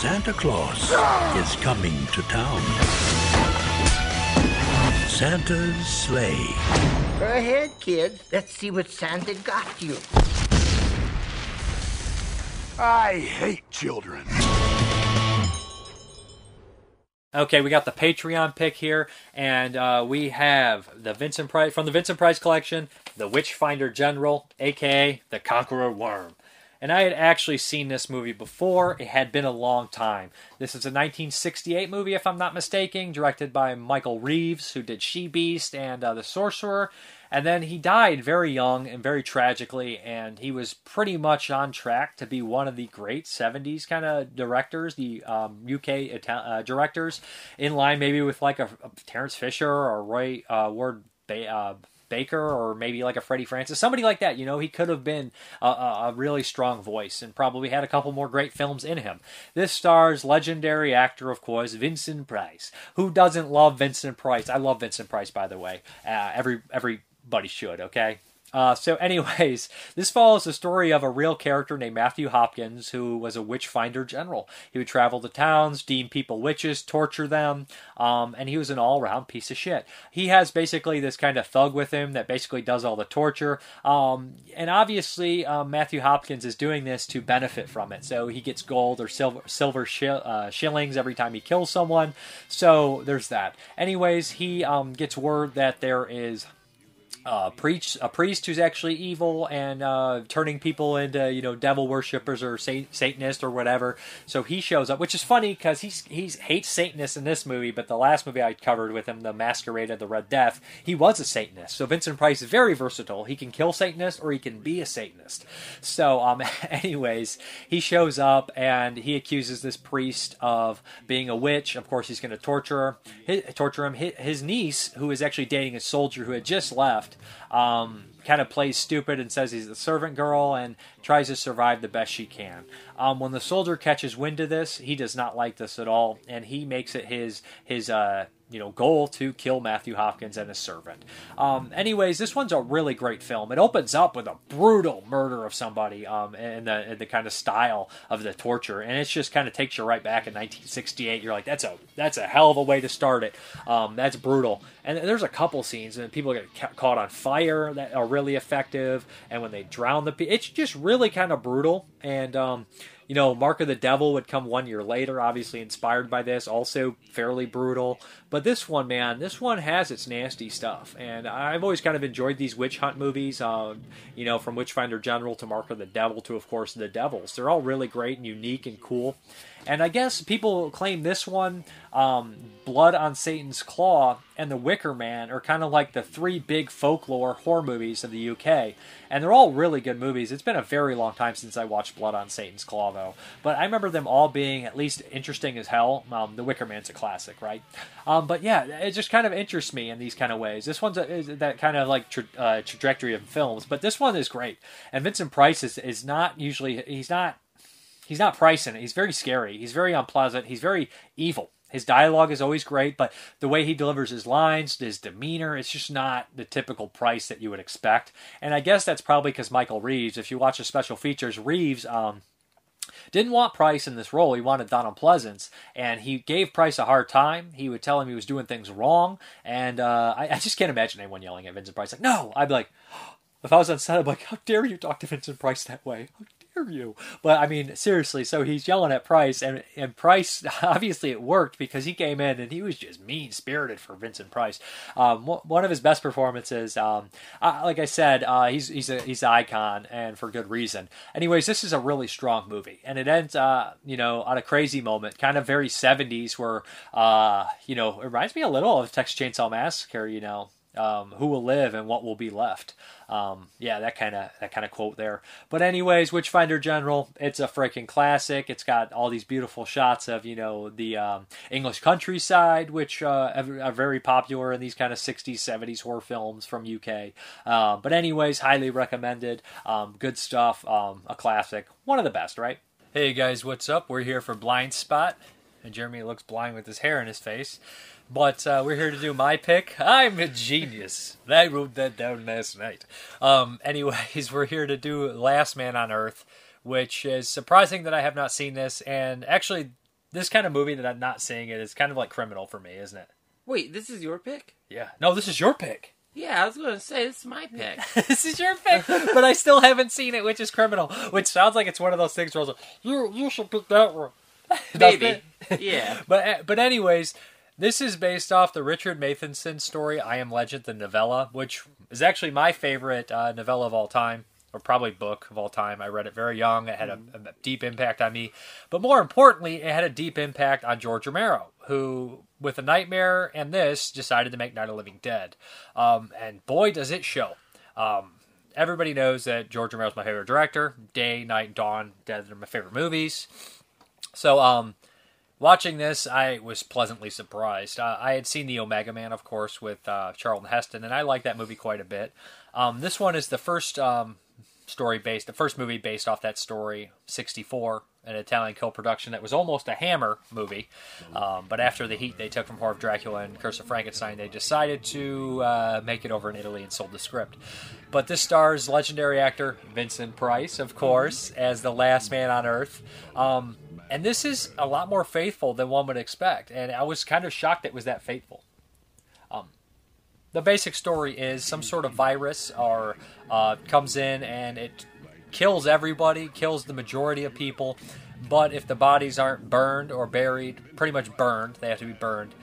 Santa Claus is coming to town. Santa's Slay. Go ahead, kid. Let's see what Santa got you. I hate children. Okay, we got the Patreon pick here, and uh, we have the Vincent Price from the Vincent Price collection, the Witchfinder General, aka the Conqueror Worm. And I had actually seen this movie before. It had been a long time. This is a 1968 movie, if I'm not mistaken, directed by Michael Reeves, who did She Beast and uh, The Sorcerer. And then he died very young and very tragically, and he was pretty much on track to be one of the great 70s kind of directors, the um, UK uh, directors, in line maybe with like a, a Terence Fisher or Roy uh, Ward uh, Baker or maybe like a Freddie Francis, somebody like that. You know, he could have been a, a, really strong voice and probably had a couple more great films in him. This stars legendary actor, of course, Vincent Price. Who doesn't love Vincent Price? I love Vincent Price, by the way. Uh, every everybody should. Okay. Uh, so, anyways, [LAUGHS] this follows the story of a real character named Matthew Hopkins, who was a witch finder general. He would travel to towns, deem people witches, torture them, um, and he was an all around piece of shit. He has basically this kind of thug with him that basically does all the torture. Um, and obviously, um, Matthew Hopkins is doing this to benefit from it. So, he gets gold or silver, silver uh, shillings every time he kills someone. So, there's that. Anyways, he um, gets word that there is uh, preach a priest who's actually evil and uh, turning people into you know devil worshippers or sa- Satanists or whatever. So he shows up, which is funny because he's he hates Satanists in this movie, but the last movie I covered with him, The Masquerade of the Red Death, he was a Satanist. So Vincent Price is very versatile. He can kill Satanists or he can be a Satanist. So um, [LAUGHS] anyways, he shows up and he accuses this priest of being a witch. Of course, he's going to torture her, torture him. His niece, who is actually dating a soldier who had just left um, kind of plays stupid and says he's the servant girl and tries to survive the best she can. Um, when the soldier catches wind of this, he does not like this at all, and he makes it his his uh, you know goal to kill Matthew Hopkins and his servant. Um, anyways, this one's a really great film. It opens up with a brutal murder of somebody um, in the in the kind of style of the torture, and it just kind of takes you right back in 1968. You're like, that's a that's a hell of a way to start it. Um, that's brutal. And there's a couple scenes and people get ca- caught on fire that are really effective, and when they drown the, it's just really kind of brutal. And um, you know, Mark of the Devil would come one year later, obviously inspired by this, also fairly brutal. But this one, man, this one has its nasty stuff, and I've always kind of enjoyed these witch hunt movies. Um, you know, from Witchfinder General to Mark of the Devil to, of course, The Devils. They're all really great and unique and cool. And I guess people claim this one, um, Blood on Satan's Claw, and The Wicker Man are kind of like the three big folklore horror movies of the UK. And they're all really good movies. It's been a very long time since I watched Blood on Satan's Claw, though. But I remember them all being at least interesting as hell. Um, the Wicker Man's a classic, right? Um, but yeah, it just kind of interests me in these kind of ways. This one's a, that kind of like tra- uh, trajectory of films, but this one is great. And Vincent Price is, is not usually, he's not he's not pricing it. He's very scary. He's very unpleasant. He's very evil. His dialogue is always great, but the way he delivers his lines, his demeanor, it's just not the typical price that you would expect. And I guess that's probably because Michael Reeves, if you watch the special features, Reeves um, didn't want Price in this role. He wanted Donald Pleasence, and he gave Price a hard time. He would tell him he was doing things wrong, and uh, I, I just can't imagine anyone yelling at Vincent Price like, "No!" I'd be like, [GASPS] if I was on set, I'd be like, "How dare you talk to Vincent Price that way? How dare you?" But I mean, seriously. So he's yelling at Price, and and Price [LAUGHS] obviously it worked because he came in and he was just mean spirited for Vincent Price. Um, one of his best performances. Um, uh, like I said, uh, he's he's a he's an icon, and for good reason. Anyways, this is a really strong movie, and it ends, uh, you know, on a crazy moment, kind of very '70s, where uh, you know, it reminds me a little of Texas Chainsaw Massacre. You know, um, who will live and what will be left. Um, yeah, that kind of that kind of quote there. But anyways, Witchfinder General, it's a freaking classic. It's got all these beautiful shots of you know the um, English countryside, which uh, are very popular in these kind of 60s, 70s horror films from UK. Uh, but anyways, highly recommended. Um, good stuff. Um, a classic. One of the best, right? Hey guys, what's up? We're here for Blind Spot. And Jeremy looks blind with his hair in his face. But uh, we're here to do my pick. I'm a genius. I wrote that down last night. Um, anyways, [LAUGHS] we're here to do Last Man on Earth, which is surprising that I have not seen this. And actually, this kind of movie that I'm not seeing it is kind of like criminal for me, isn't it? Wait, this is your pick? Yeah. No, this is your pick. Yeah, I was going to say this is my pick. [LAUGHS] this is your pick, but I still haven't seen it, which is criminal. Which sounds like it's one of those things where I was like, you you should pick that one. [LAUGHS] Maybe. yeah. But but anyways, this is based off the Richard Matheson story, I Am Legend, the novella, which is actually my favorite uh, novella of all time, or probably book of all time. I read it very young. It had a, a, deep impact on me. But more importantly, it had a deep impact on George Romero, who, with A Nightmare and this, decided to make Night of Living Dead. Um, and boy, does it show. Um, everybody knows that George Romero's my favorite director. Day, Night, Dawn, Dead are my favorite movies. So, um, watching this, I was pleasantly surprised. Uh, I had seen the Omega Man, of course, with uh, Charlton Heston, and I like that movie quite a bit. Um, this one is the first um, story based, the first movie based off that story, 64, an Italian co-production that was almost a Hammer movie. Um, but after the heat they took from Horror of Dracula and Curse of Frankenstein, they decided to uh, make it over in Italy and sold the script. But this stars legendary actor Vincent Price, of course, as the last man on Earth. Um, and this is a lot more faithful than one would expect. And I was kind of shocked it was that faithful. The basic story is some sort of virus or uh, comes in and it kills everybody, kills the majority of people. But if the bodies aren't burned or buried, pretty much burned, they have to be burned.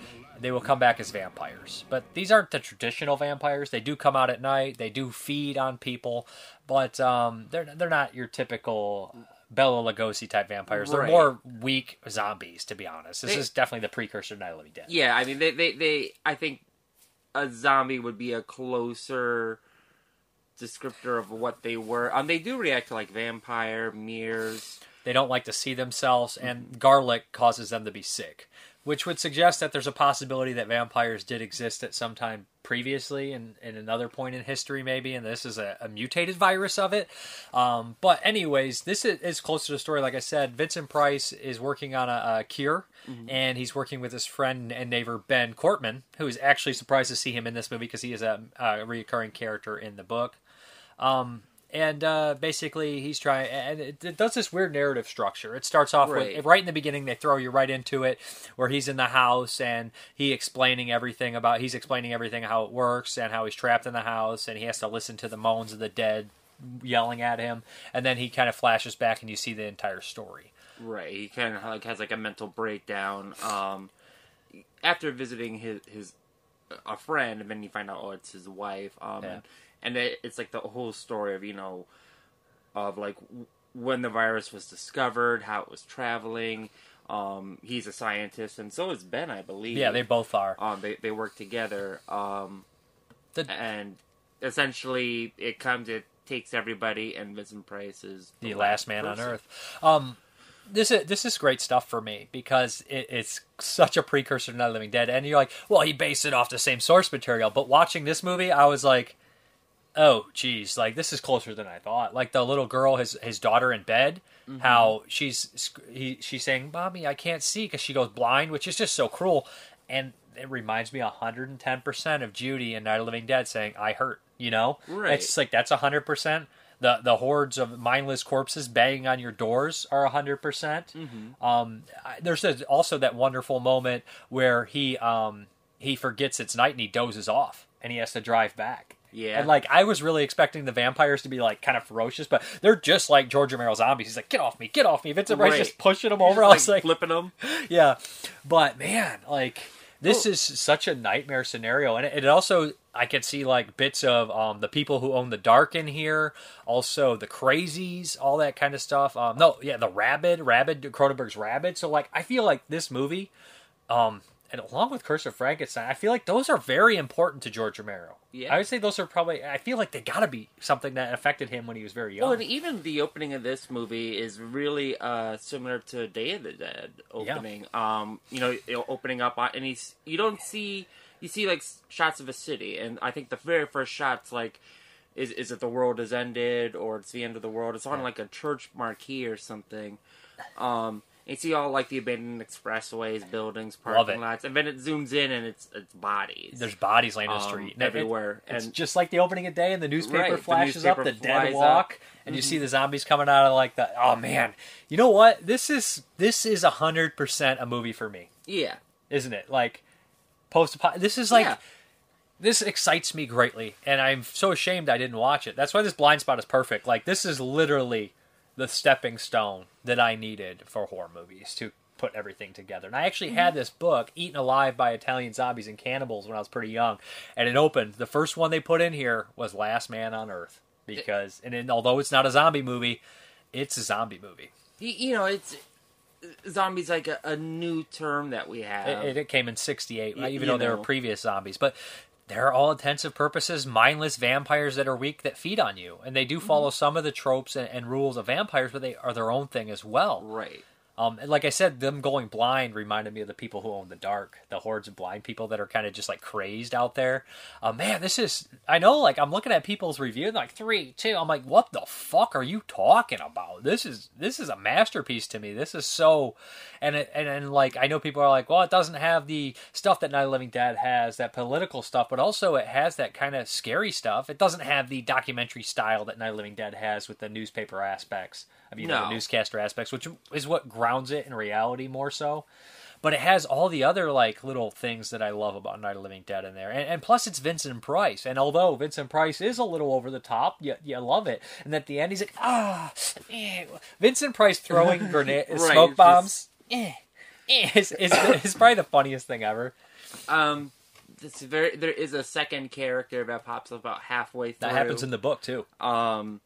they will come back as vampires. But these aren't the traditional vampires. They do come out at night. They do feed on people, but um, they're they're not your typical Bela Lugosi type vampires. They're Right. more weak zombies, to be honest. This They- is definitely the precursor to Night of the Living Dead. Yeah, I mean, they, they, they, I think a zombie would be a closer descriptor of what they were. Um, they do react to like vampire, mirrors. They don't like to see themselves, and garlic causes them to be sick, which would suggest that there's a possibility that vampires did exist at some time previously in, in another point in history, maybe, and this is a, a mutated virus of it. Um, but, anyways, this is, is close to the story. Like I said, Vincent Price is working on a, a cure, and he's working with his friend and neighbor Ben Cortman, who is actually surprised to see him in this movie because he is a, a recurring character in the book. Um, and uh, basically, he's trying, and it, it does this weird narrative structure. It starts off Right. with right in the beginning, they throw you right into it, where he's in the house and he explaining everything about he's explaining everything how it works and how he's trapped in the house and he has to listen to the moans of the dead yelling at him, and then he kind of flashes back and you see the entire story. Right. He kind of like has like a mental breakdown. Um, after visiting his his a friend, and then you find out oh it's his wife. Um, Yeah. and, and it, it's like the whole story of you know, of like w- when the virus was discovered, how it was traveling. Um, he's a scientist, and so is Ben, I believe. Yeah, they both are. Um, they they work together. Um, The- and essentially it comes it takes everybody, and Vincent Price is the last man on earth. Um, this is this is great stuff for me because it, it's such a precursor to the Living Dead, and you're like, well, he based it off the same source material. But watching this movie, I was like, oh, geez, like this is closer than I thought. Like the little girl, his his daughter in bed, how she's he she's saying, "Mommy, I can't see" because she goes blind, which is just so cruel, and it reminds me 110 percent of Judy in Night of Living Dead saying, "I hurt," you know, Right. It's just like that's 100 percent. The the hordes of mindless corpses banging on your doors are 100 percent. Mm-hmm. Um, there's a, also that wonderful moment where he um he forgets it's night and he dozes off and he has to drive back. Yeah. And like I was really expecting the vampires to be like kind of ferocious, but they're just like George Romero zombies. He's like, "Get off me, get off me!" Vincent Price Right. just pushing them He's over. just, I was like, flipping them. [LAUGHS] yeah, but man, like this is such a nightmare scenario, and it, it also I could see like bits of um, the people who own the dark in here, also the crazies, all that kind of stuff. Um, no, yeah, the rabid, rabid, Cronenberg's rabid. So like, I feel like this movie, um, and along with Curse of Frankenstein, I feel like those are very important to George Romero. Yeah. I would say those are probably. I feel like they got to be something that affected him when he was very young. Well, and even the opening of this movie is really uh, similar to Day of the Dead opening. Um, you know, opening up and he's you don't see you see like shots of a city, and I think the very first shots like is is it the world has ended or it's the end of the world? It's on like a church marquee or something. Um, and you see all like the abandoned expressways, buildings, parking lots, and then it zooms in and it's it's bodies. There's bodies laying in the Um, street it- everywhere, it's and- just like the opening of day, and the newspaper Right, the flashes up, the dead walk, up. and you Mhm. see the zombies coming out of like the. Oh man, you know what? This is this is a hundred percent a movie for me, yeah. isn't it? Like post. This is like. Yeah. This excites me greatly, and I'm so ashamed I didn't watch it. That's why this blind spot is perfect. Like this is literally the stepping stone that I needed for horror movies to put everything together. And I actually had this book, Eaten Alive by Italian Zombies and Cannibals, when I was pretty young, and it opened. The first one they put in here was Last Man on Earth because, and then, although it's not a zombie movie, it's a zombie movie. You know, it's zombies like a, a new term that we have. It, it came in '68, even you though there were previous zombies. But they're all intensive purposes mindless vampires that are weak that feed on you, and they do mm-hmm. follow some of the tropes and, and rules of vampires, but they are their own thing as well. right. Um, and like I said, them going blind reminded me of the people who own the dark, the hordes of blind people that are kind of just like crazed out there. Uh, man, this is, I know, like I'm looking at people's review, like three, two, I'm like, what the fuck are you talking about? This is, this is a masterpiece to me. This is so, and, it, and, and like, I know people are like, well, it doesn't have the stuff that Night of Living Dead has, that political stuff, but also it has that kind of scary stuff. It doesn't have the documentary style that Night of Living Dead has with the newspaper aspects of, you know, the newscaster aspects, which is what grounds it in reality more so. But it has all the other like little things that I love about Night of Living Dead in there, and, and plus it's Vincent Price. And although Vincent Price is a little over the top, you, you love it. And at the end, he's like, ah, eh." Vincent Price throwing [LAUGHS] grenade Right, smoke bombs. Eh, eh, is, is, is probably the funniest thing ever. Um, this very there is a second character that pops up about halfway through. That happens in the book too. Um,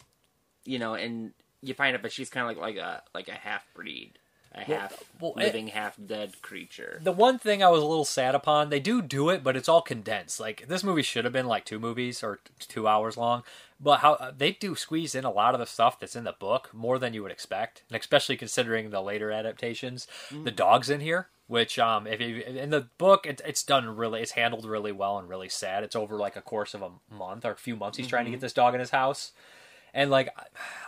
you know, and you find out that she's kind of like like a like a half breed, a Well- half well, it- living, half dead creature. The one thing I was a little sad upon, they do do it, but it's all condensed. Like this movie should have been like two movies or t- two hours long, but how uh, they do squeeze in a lot of the stuff that's in the book more than you would expect, and especially considering the later adaptations. Mm. The dog's in here, which um, if you, in the book, it, it's done really, it's handled really well and really sad. It's over like a course of a month or a few months. He's trying to get this dog in his house. And like,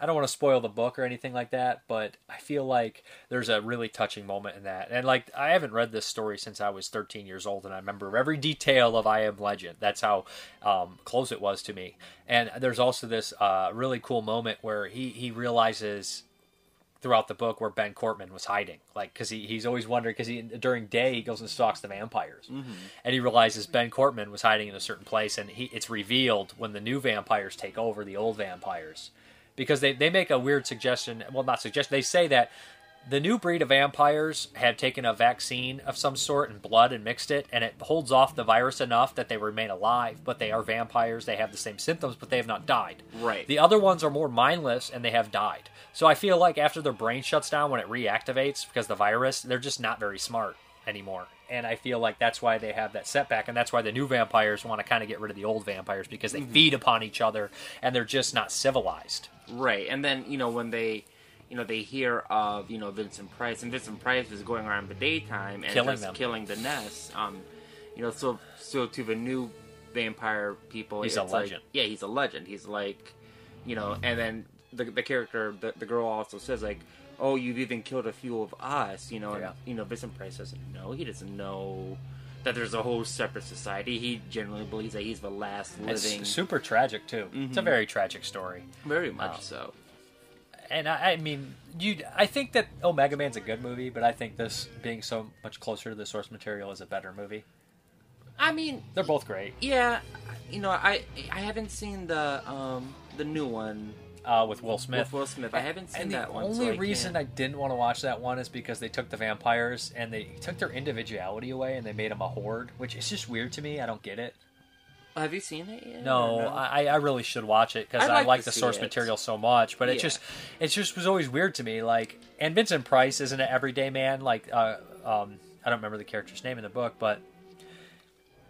I don't want to spoil the book or anything like that, but I feel like there's a really touching moment in that. And like, I haven't read this story since I was 13 years old, and I remember every detail of I Am Legend. That's how um, close it was to me. And there's also this uh, really cool moment where he he realizes throughout the book where Ben Cortman was hiding, like because he, he's always wondering because he during day he goes and stalks the vampires, Mhm. and he realizes Ben Cortman was hiding in a certain place, and he it's revealed when the new vampires take over the old vampires, because they they make a weird suggestion. Well, not suggestion. They say that the new breed of vampires have taken a vaccine of some sort and blood and mixed it, and it holds off the virus enough that they remain alive. But they are vampires. They have the same symptoms, but they have not died. Right. The other ones are more mindless and they have died. So I feel like after their brain shuts down when it reactivates because the virus, they're just not very smart anymore. And I feel like that's why they have that setback, and that's why the new vampires want to kind of get rid of the old vampires because they Mhm. feed upon each other and they're just not civilized. Right, and then you know when they, you know, they hear of you know Vincent Price, and Vincent Price is going around in the daytime and Killing just them. killing the nest. Um, you know, so so to the new vampire people, He's a it's like- legend. yeah, he's a legend. He's like, you know, and then the the character, the the girl also says like, oh, you've even killed a few of us. You know, and, you know, Vincent Price doesn't know. He doesn't know. That there's a whole separate society. He generally believes that he's the last living. It's super tragic too. It's a Mhm. very tragic story. Very much Um, so. And I, I mean, you. I think that Omega Man's a good movie, but I think this being so much closer to the source material is a better movie. I mean, They're both great. Yeah, you know, I I haven't seen the um the new one uh, with Will Smith. With Will Smith, I haven't seen and that the one. only so I reason can't- I didn't want to watch that one is because they took the vampires and they took their individuality away and they made them a horde, which is just weird to me. I don't get it. have you seen it yet? No, no? I, I really should watch it because I like like the source it. material so much. But it just, it just was always weird to me. Like, and Vincent Price isn't an everyday man. Like, uh, um, I don't remember the character's name in the book, but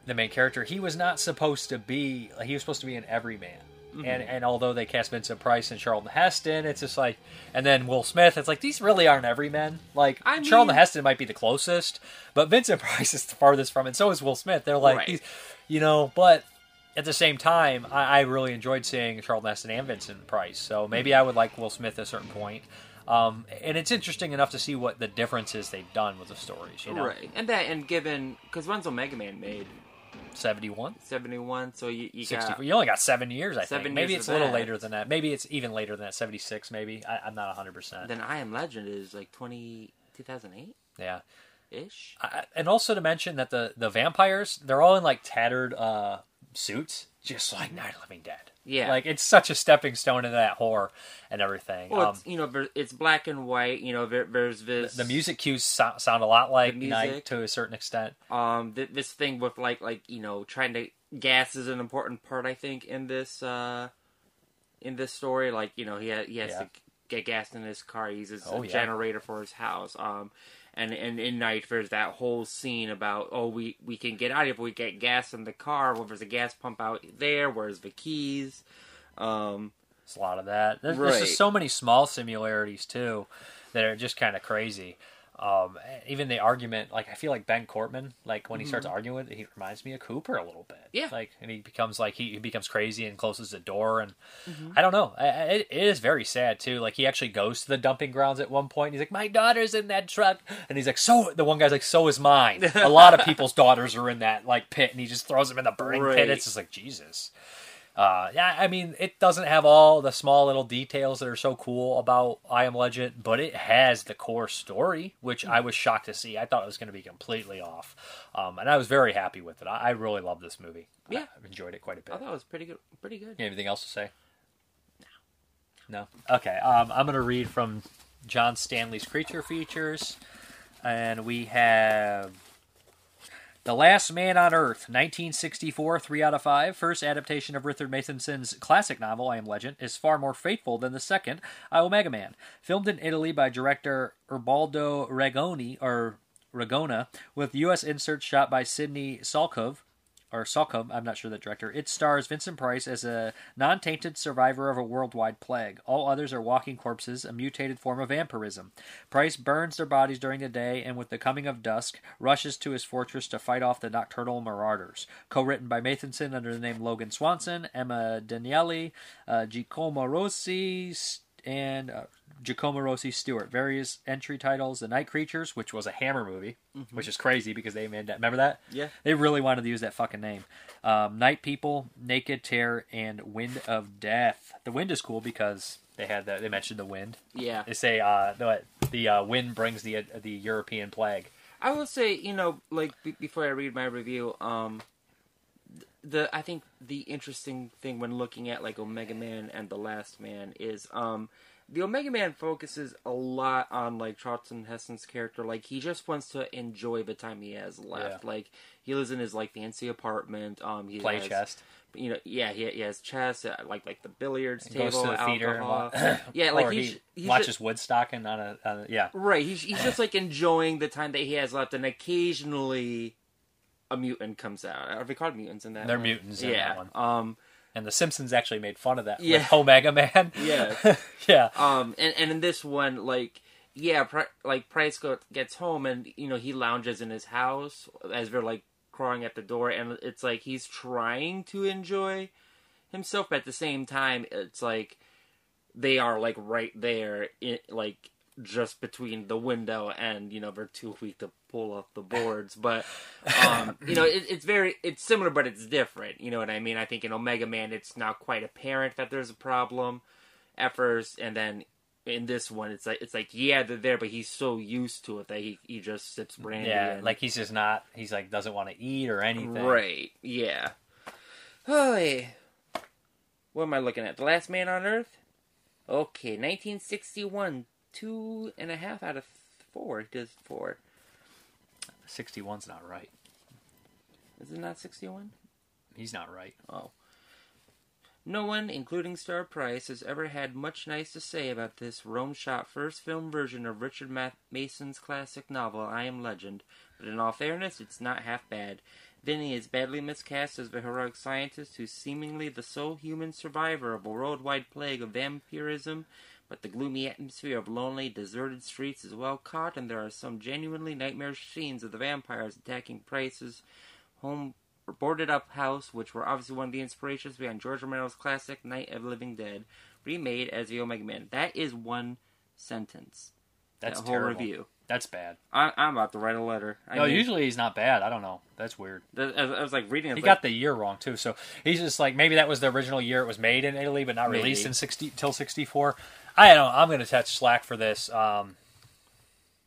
the main character, he was not supposed to be. Like, he was supposed to be an everyman. Mhm. And and although they cast Vincent Price and Charlton Heston, it's just like, and then Will Smith, it's like these really aren't everymen. Like I Charlton Heston might be the closest, but Vincent [LAUGHS] Price is the farthest from, and so is Will Smith. They're like, Right. these, you know, but at the same time, I, I really enjoyed seeing Charlton Heston and Vincent Price. So maybe I would like Will Smith at a certain point. Um, and it's interesting enough to see what the differences they've done with the stories. You know, right, and that and given because when's Omega Man made? Seventy one. Seventy one. So you you 60, got you only got seven years, I Seven think. Maybe years it's a little that. later than that. Maybe it's even later than that. Seventy six, maybe. I, I'm not hundred percent. then I Am Legend is like 20, 2008 Yeah. ish. I, and also to mention that the the vampires, they're all in like tattered uh, suits, just like Night of Living Dead. Yeah. like it's such a stepping stone into that horror and everything. Well, um, it's, you know, it's black and white. You know, there, there's this the music cues so- sound a lot like Night music. to a certain extent. um th- this thing with like like you know trying to gas is an important part I think in this uh in this story like you know he ha- he has Yeah. to get gas in his car he uses Oh, a yeah. generator for his house um and and in night there's that whole scene about oh we we can get out here if we get gas in the car well there's a gas pump out there where's the keys um There's a lot of that. There's, there's just so many small similarities too that are just kind of crazy. Um, even the argument, like I feel like Ben Cortman, like when he starts Mhm. arguing, with, he reminds me of Cooper a little bit. Yeah. like and he becomes like he, he becomes crazy and closes the door, and Mhm. I don't know. I, it, it is very sad too. Like he actually goes to the dumping grounds at one point. And he's like, "My daughter's in that truck," and he's like, "So." The one guy's like, "So is mine." a lot of [LAUGHS] people's daughters are in that like pit, and he just throws them in the burning Right. pit. It's just like Jesus. Uh, yeah, I mean, it doesn't have all the small little details that are so cool about I Am Legend, but it has the core story, which I was shocked to see. I thought it was going to be completely off, um, and I was very happy with it. I, I really love this movie. Yeah. I've enjoyed it quite a bit. I thought it was pretty good pretty good Anything else to say? No. No. Okay. Um, I'm going to read from John Stanley's creature features, and we have The Last Man on Earth, 1964, 3 out of 5. First adaptation of Richard Matheson's classic novel, I Am Legend, is far more faithful than the second, I Omega Man. Filmed in Italy by director Erbaldo Regoni, or Ragona, with U.S. inserts shot by Sidney Salkov, or Salkov, I'm not sure the director. It stars Vincent Price as a non tainted survivor of a worldwide plague. All others are walking corpses, a mutated form of vampirism. Price burns their bodies during the day and, with the coming of dusk, rushes to his fortress to fight off the nocturnal marauders. Co written by Matheson under the name Logan Swanson, Emma Daniele, uh, Giacomo Rossi, and uh, Giacomo Rossi Stuart. Various entry titles: The Night Creatures, which was a Hammer movie, Mhm. which is crazy because they made that. Remember that? Yeah. They really wanted to use that fucking name. Um, Night People, Naked Terror, and Wind of Death. The wind is cool because they had the, they mentioned the wind. Yeah. They say uh, the the uh, wind brings the uh, the European plague. I will say, you know, like be- before I read my review, um, the I think the interesting thing when looking at like Omega Man and the Last Man is, um, the Omega Man focuses a lot on like Charlton Heston's character. Like he just wants to enjoy the time he has left. Yeah. Like he lives in his like fancy apartment. Um, he Play has, chest. You know, yeah, he, he has chess, uh, like like the billiards He table, goes to the theater and alcohol. wa- [COUGHS] yeah, like or he's, he he's watches just- Woodstocking on a, on a yeah. Right. He's he's just like enjoying the time that he has left, and occasionally a mutant comes out. Are they called mutants in that? They're one? mutants in yeah. that one. Um. And the Simpsons actually made fun of that. Yeah. With Omega Man. [LAUGHS] Yeah. [LAUGHS] yeah. Um. And and in this one, like. Yeah, Pri- like Price go- gets home and you know he lounges in his house as they're like crawling at the door, and it's like he's trying to enjoy himself, but at the same time, it's like they are like right there, in, like just between the window and you know they're too weak to pull off the boards. But [LAUGHS] um, you know, it, it's very it's similar, but it's different. You know what I mean? I think in Omega Man, it's not quite apparent that there's a problem at first, and then in this one, it's like it's like yeah, they're there, but he's so used to it that he he just sips brandy. Yeah, and, like he's just not. He's like doesn't want to eat or anything. Right. Yeah. Oh, yeah. What am I looking at? The Last Man on Earth? Okay, 1961. Two and a half out of four. It does four. 61's not right. Is it not 61? He's not right. Oh. No one, including Star Price, has ever had much nice to say about this Rome shot first film version of Richard Ma- Mason's classic novel, I Am Legend, but in all fairness, it's not half bad. Vinny is badly miscast as the heroic scientist who's seemingly the sole human survivor of a worldwide plague of vampirism, but the gloomy atmosphere of lonely, deserted streets is well caught, and there are some genuinely nightmarish scenes of the vampires attacking Price's home boarded up house, which were obviously one of the inspirations behind George Romero's classic Night of the Living Dead, remade as the Omega Man. That is one sentence. That's that whole terrible. review. That's bad. I, I'm about to write a letter. I no, mean, usually he's not bad. I don't know. That's weird. th- I was- I was like reading it. He like, got the year wrong too, so he's just like maybe that was the original year it was made in Italy, but not Maybe. released in sixty till sixty four. I don't. know. I'm going to touch slack for this. Um,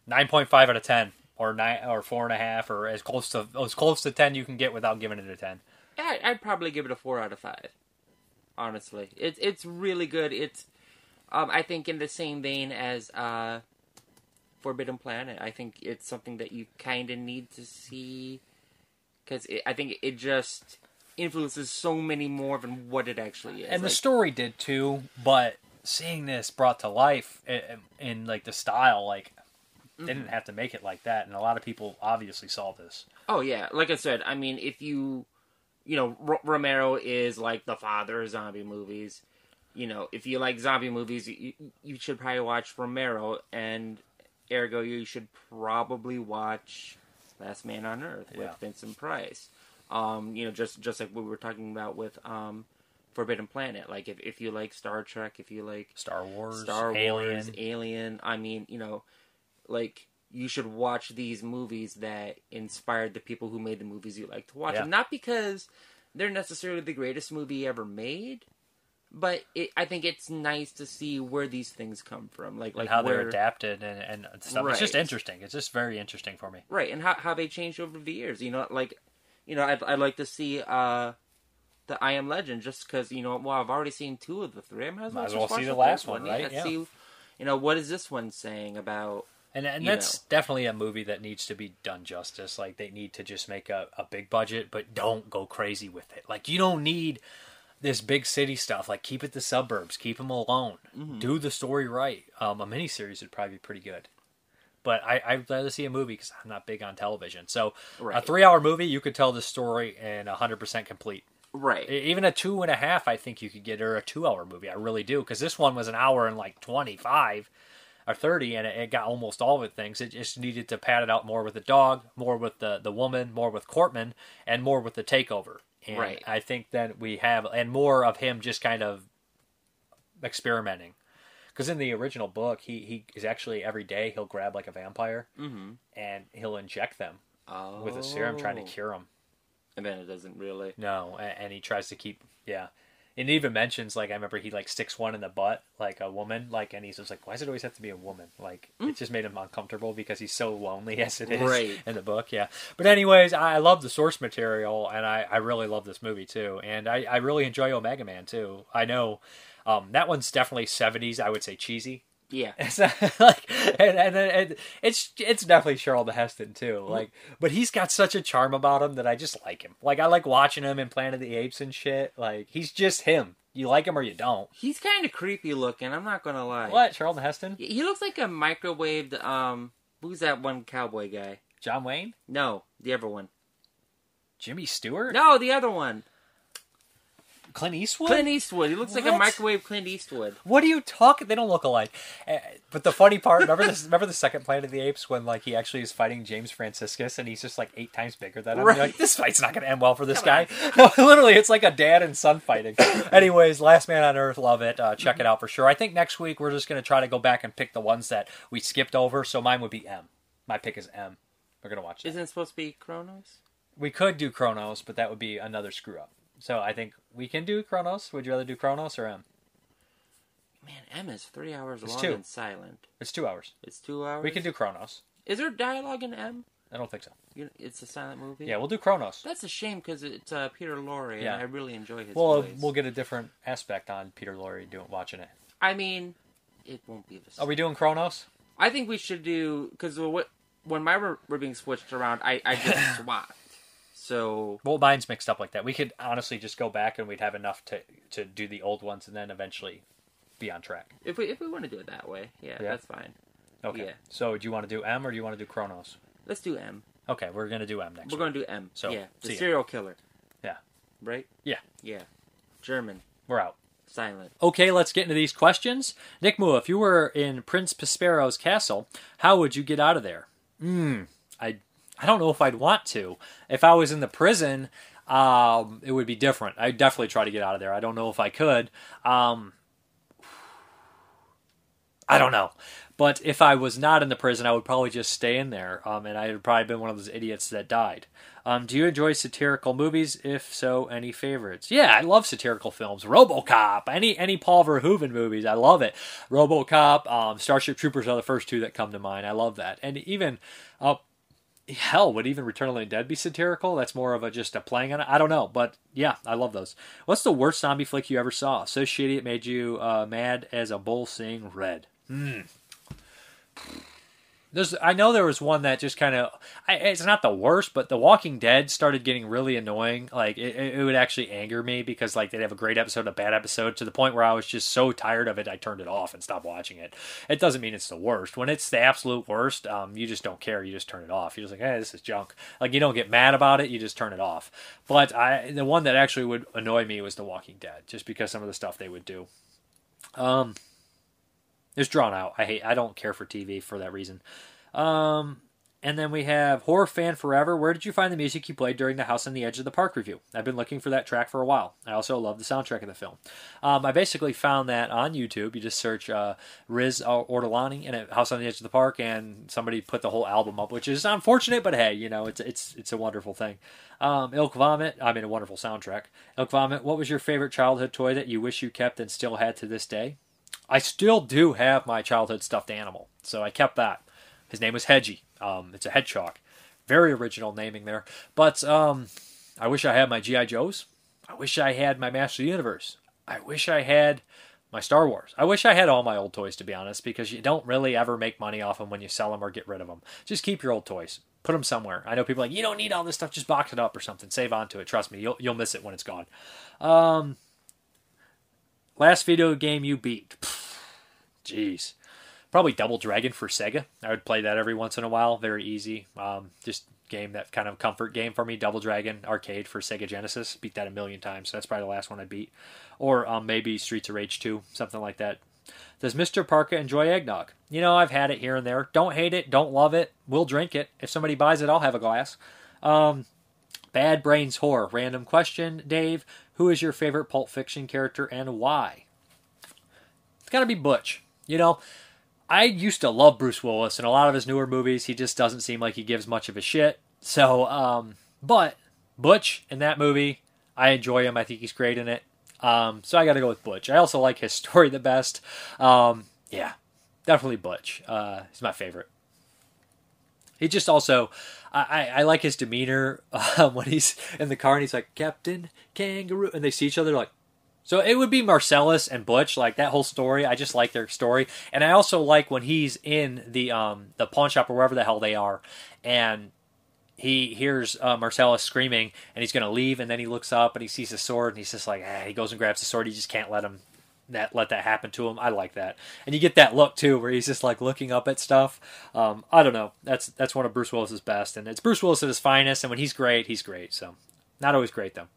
Nine point five out of ten, or nine, or four and a half, or as close to as close to ten you can get without giving it a ten. I, I'd probably give it a four out of five. Honestly, it's it's really good. It's, um, I think in the same vein as uh, Forbidden Planet. I think it's something that you kind of need to see because I think it just influences so many more than what it actually is. and the story did too, but seeing this brought to life in, in like the style, like they Mm-hmm. didn't have to make it like that, and a lot of people obviously saw this. Oh yeah, like I said, I mean, if you, you know, R- Romero is like the father of zombie movies. You know, if you like zombie movies, you, you should probably watch Romero, and ergo, you should probably watch Last Man on Earth with Yeah. Vincent Price. Um, you know, just just like we were talking about with um, Forbidden Planet. Like, if if you like Star Trek, if you like Star Wars, Star Alien. Wars, Alien. I mean, you know, like you should watch these movies that inspired the people who made the movies you like to watch. Yeah. Not because they're necessarily the greatest movie ever made, but it, I think it's nice to see where these things come from, like and like how where, they're adapted and, and stuff. It's just interesting. It's just very interesting for me. right, and how how they changed over the years. You know, like you know, I'd, I'd like to see. uh the I Am Legend, just because you know, well, I've already seen two of the three. I might as well, Might as well see the last one, Yeah, right? let's Yeah. See, you know, what is this one saying about? And, and that's definitely a movie that needs to be done justice. Like they need to just make a, a big budget, but don't go crazy with it. Like you don't need this big city stuff. Like keep it the suburbs, keep them alone, Mhm. do the story right. Um, a miniseries would probably be pretty good. But I, I'd rather see a movie because I'm not big on television. So a three hour movie, you could tell the story and 100% complete. Right. Even a two and a half, I think you could get, or a two hour movie. I really do. Because this one was an hour and like 25 or 30, and it, it got almost all of it things. It just needed to pad it out more with the dog, more with the, the woman, more with Cortman, and more with the takeover. And Right. I think that we have, and more of him just kind of experimenting. Because in the original book, he, he is actually every day he'll grab like a vampire Mhm. and he'll inject them with a serum trying to Oh. cure them. And then it doesn't really. No, and he tries to keep yeah. And it even mentions like I remember he like sticks one in the butt like a woman like and he's just like why does it always have to be a woman like it just made him uncomfortable because he's so lonely [LAUGHS] as it is Right. in the book yeah but anyways I love the source material and I, I really love this movie too and I, I really enjoy Omega Man too I know um, that one's definitely 70s I would say cheesy Yeah. [LAUGHS] it's not like, and, and, and it's it's definitely Charlton Heston too. Like, but he's got such a charm about him that I just like him. Like, I like watching him in Planet of the Apes and shit. Like, he's just him. You like him or you don't. He's kind of creepy looking. I'm not gonna lie. What, Charlton Heston? He he looks like a microwaved. Um, who's that one cowboy guy? John Wayne? No, the other one. Jimmy Stewart? No, the other one. Clint Eastwood? Clint Eastwood. He looks like a microwave Clint Eastwood. What are you talking? They don't look alike. Uh, but the funny part, remember this? Remember the second Planet of the Apes when like he actually is fighting James Franciscus and he's just like eight times bigger than him. Right. like this fight's not going to end well for this guy. [LAUGHS] No, literally, it's like a dad and son fighting. [COUGHS] Anyways, Last Man on Earth, love it. Uh, check it out for sure. I think next week we're just going to try to go back and pick the ones that we skipped over. So mine would be M. My pick is M. We're gonna watch that. Isn't it supposed to be Kronos? We could do Chronos, but that would be another screw up. So I think we can do Chronos. Would you rather do Chronos or M? Man, M is three hours It's long two. and silent. It's two hours. It's two hours. We can do Chronos. Is there dialogue in M? I don't think so. You- It's a silent movie. Yeah, we'll do Chronos. That's a shame because it's uh, Peter Lorre, Yeah. and I really enjoy his Well, voice. we'll get a different aspect on Peter Lorre doing watching it. I mean, it won't be the same. Are we doing Chronos? I think we should do because when my were, were being switched around, I, I just [LAUGHS] swapped. So Well, mine's mixed up like that. We could honestly just go back and we'd have enough to to do the old ones and then eventually be on track. if we if we want to do it that way, yeah, Yeah? that's fine. Okay. Yeah. So do you want to do M or do you want to do Chronos? Let's do M. Okay, we're gonna do M next. We're week. gonna do M. So yeah, the serial killer, Yeah. right? Yeah. Yeah, German, We're out. silent. Okay, let's get into these questions. Nick Mua, if you were in Prince Prospero's castle, how would you get out of there? Hmm. I I don't know if I'd want to. If I was in the prison, um, it would be different. I'd definitely try to get out of there. I don't know if I could. Um, I don't know. But if I was not in the prison, I would probably just stay in there. Um, and I would probably been one of those idiots that died. Um, do you enjoy satirical movies? If so, any favorites? Yeah, I love satirical films. RoboCop, any any Paul Verhoeven movies, I love it. RoboCop, um, Starship Troopers are the first two that come to mind. I love that. And even, uh, hell, would even Return of the Dead be satirical? That's more of a just a playing on it. I don't know, but yeah, I love those. What's the worst zombie flick you ever saw? So shitty it made you uh, mad as a bull seeing red. Hmm. There's, I know there was one that just kind of, it's not the worst, but The Walking Dead started getting really annoying. Like it, it would actually anger me because like they'd have a great episode, a bad episode, to the point where I was just so tired of it, I turned it off and stopped watching it. It doesn't mean it's the worst. When it's the absolute worst, um, you just don't care. You just turn it off. You're just like, hey, this is junk. Like you don't get mad about it. You just turn it off. But I, the one that actually would annoy me was The Walking Dead, just because some of the stuff they would do. Um, it's drawn out. I hate. I don't care for TV for that reason. Um, and then we have Horror Fan Forever. Where did you find the music you played during the House on the Edge of the Park review? I've been looking for that track for a while. I also love the soundtrack of the film. Um, I basically found that on YouTube. You just search uh, Riz Ortolani and House on the Edge of the Park, and somebody put the whole album up, which is unfortunate, but hey, you know, it's it's it's a wonderful thing. Um, Ilk Vomit. I mean, a wonderful soundtrack. Ilk Vomit. What was your favorite childhood toy that you wish you kept and still had to this day? I still do have my childhood stuffed animal, so I kept that. His name was Hedgie. Um, it's a hedgehog. Very original naming there. But um, I wish I had my G.I. Joes. I wish I had my Master of the Universe. I wish I had my Star Wars. I wish I had all my old toys to be honest, because you don't really ever make money off them when you sell them or get rid of them. Just keep your old toys. Put them somewhere. I know people like you don't need all this stuff. Just box it up or something. Save onto it. Trust me, you'll you'll miss it when it's gone. Um, last video game you beat. [SIGHS] Jeez, probably Double Dragon for Sega. I would play that every once in a while. Very easy. Um, just game that kind of comfort game for me. Double Dragon arcade for Sega Genesis. Beat that a million times. So that's probably the last one I beat. Or um, maybe Streets of Rage 2, something like that. Does Mr. Parka enjoy eggnog? You know, I've had it here and there. Don't hate it. Don't love it. We'll drink it. If somebody buys it, I'll have a glass. Um, Bad Brains Horror. Random question, Dave. Who is your favorite Pulp Fiction character and why? It's got to be Butch. You know, I used to love Bruce Willis in a lot of his newer movies. He just doesn't seem like he gives much of a shit. So, um, but Butch in that movie, I enjoy him. I think he's great in it. Um, so I got to go with Butch. I also like his [LAUGHS] story the best. Um, yeah, definitely Butch. Uh, he's my favorite. He just also, I, I like his demeanor uh, [LAUGHS] when he's in the car and he's like Captain Kangaroo, and they see each other like. So it would be Marcellus and Butch, like that whole story. I just like their story, and I also like when he's in the um the pawn shop or wherever the hell they are, and he hears uh, Marcellus screaming and he's to leave and then he looks up and he sees the sword and he's just like ah, he goes and grabs the sword he just can't let him that let that happen to him. I like that. And you get that look too where he's just like looking up at stuff. Um, I don't know. That's that's one of Bruce Willis's best and it's Bruce Willis at his finest and when he's great he's great. So not always great though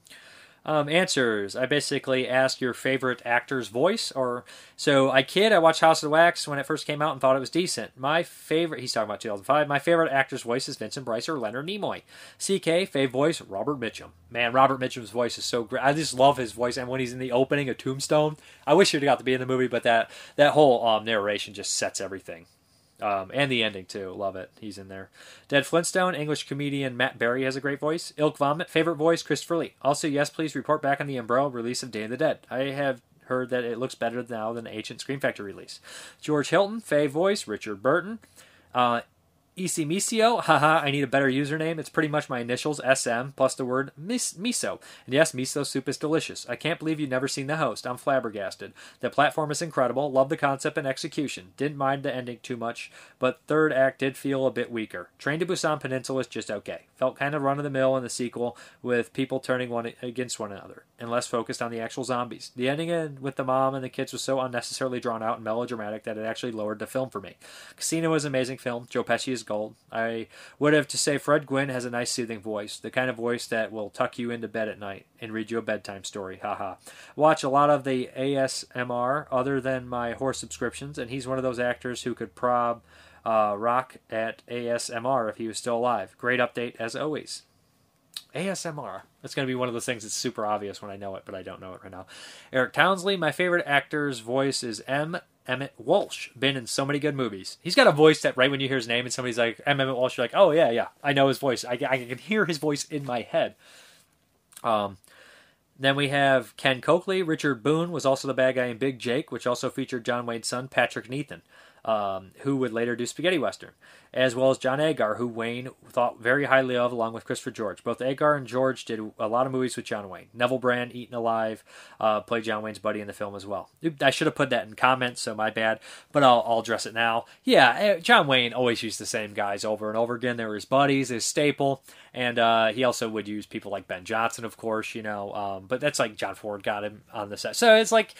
um, answers. I basically ask your favorite actor's voice, or so I kid. I watched House of Wax when it first came out and thought it was decent. My favorite. He's talking about 2005. My favorite actor's voice is Vincent Price or Leonard Nimoy. CK fave voice Robert Mitchum. Man, Robert Mitchum's voice is so great. I just love his voice, and when he's in the opening of Tombstone, I wish he'd got to be in the movie, but that that whole um, narration just sets everything. Um, and the ending too. Love it. He's in there. Dead Flintstone, English comedian Matt Berry has a great voice. Ilk Vomit, favorite voice, Christopher Lee. Also, yes, please report back on the Umbrella release of Day of the Dead. I have heard that it looks better now than the ancient Scream Factory release. George Hilton, Faye voice, Richard Burton. Uh, Isimisio, haha, I need a better username. It's pretty much my initials, SM, plus the word mis- miso. And yes, miso soup is delicious. I can't believe you've never seen the host. I'm flabbergasted. The platform is incredible. Love the concept and execution. Didn't mind the ending too much, but third act did feel a bit weaker. Train to Busan Peninsula is just okay. Felt kind of run of the mill in the sequel, with people turning one against one another, and less focused on the actual zombies. The ending with the mom and the kids was so unnecessarily drawn out and melodramatic that it actually lowered the film for me. Casino was an amazing film. Joe Pesci is gold. I would have to say Fred Gwynne has a nice soothing voice, the kind of voice that will tuck you into bed at night and read you a bedtime story. Haha. Watch a lot of the ASMR other than my horse subscriptions, and he's one of those actors who could prob uh, rock at ASMR if he was still alive. Great update as always. ASMR. That's going to be one of those things that's super obvious when I know it, but I don't know it right now. Eric Townsley, my favorite actor's voice is M. Emmett Walsh. Been in so many good movies. He's got a voice that right when you hear his name and somebody's like, M. Emmett Walsh, you're like, oh, yeah, yeah, I know his voice. I, I can hear his voice in my head. Um, then we have Ken Coakley. Richard Boone was also the bad guy in Big Jake, which also featured John Wayne's son, Patrick Neithan um, who would later do Spaghetti Western, as well as John Agar, who Wayne thought very highly of, along with Christopher George. Both Agar and George did a lot of movies with John Wayne. Neville Brand, Eaten Alive, uh, played John Wayne's buddy in the film as well. I should have put that in comments, so my bad, but I'll, I'll address it now. Yeah, eh, John Wayne always used the same guys over and over again. They were his buddies, his staple, and uh, he also would use people like Ben Johnson, of course, you know, um, but that's like John Ford got him on the set. So it's like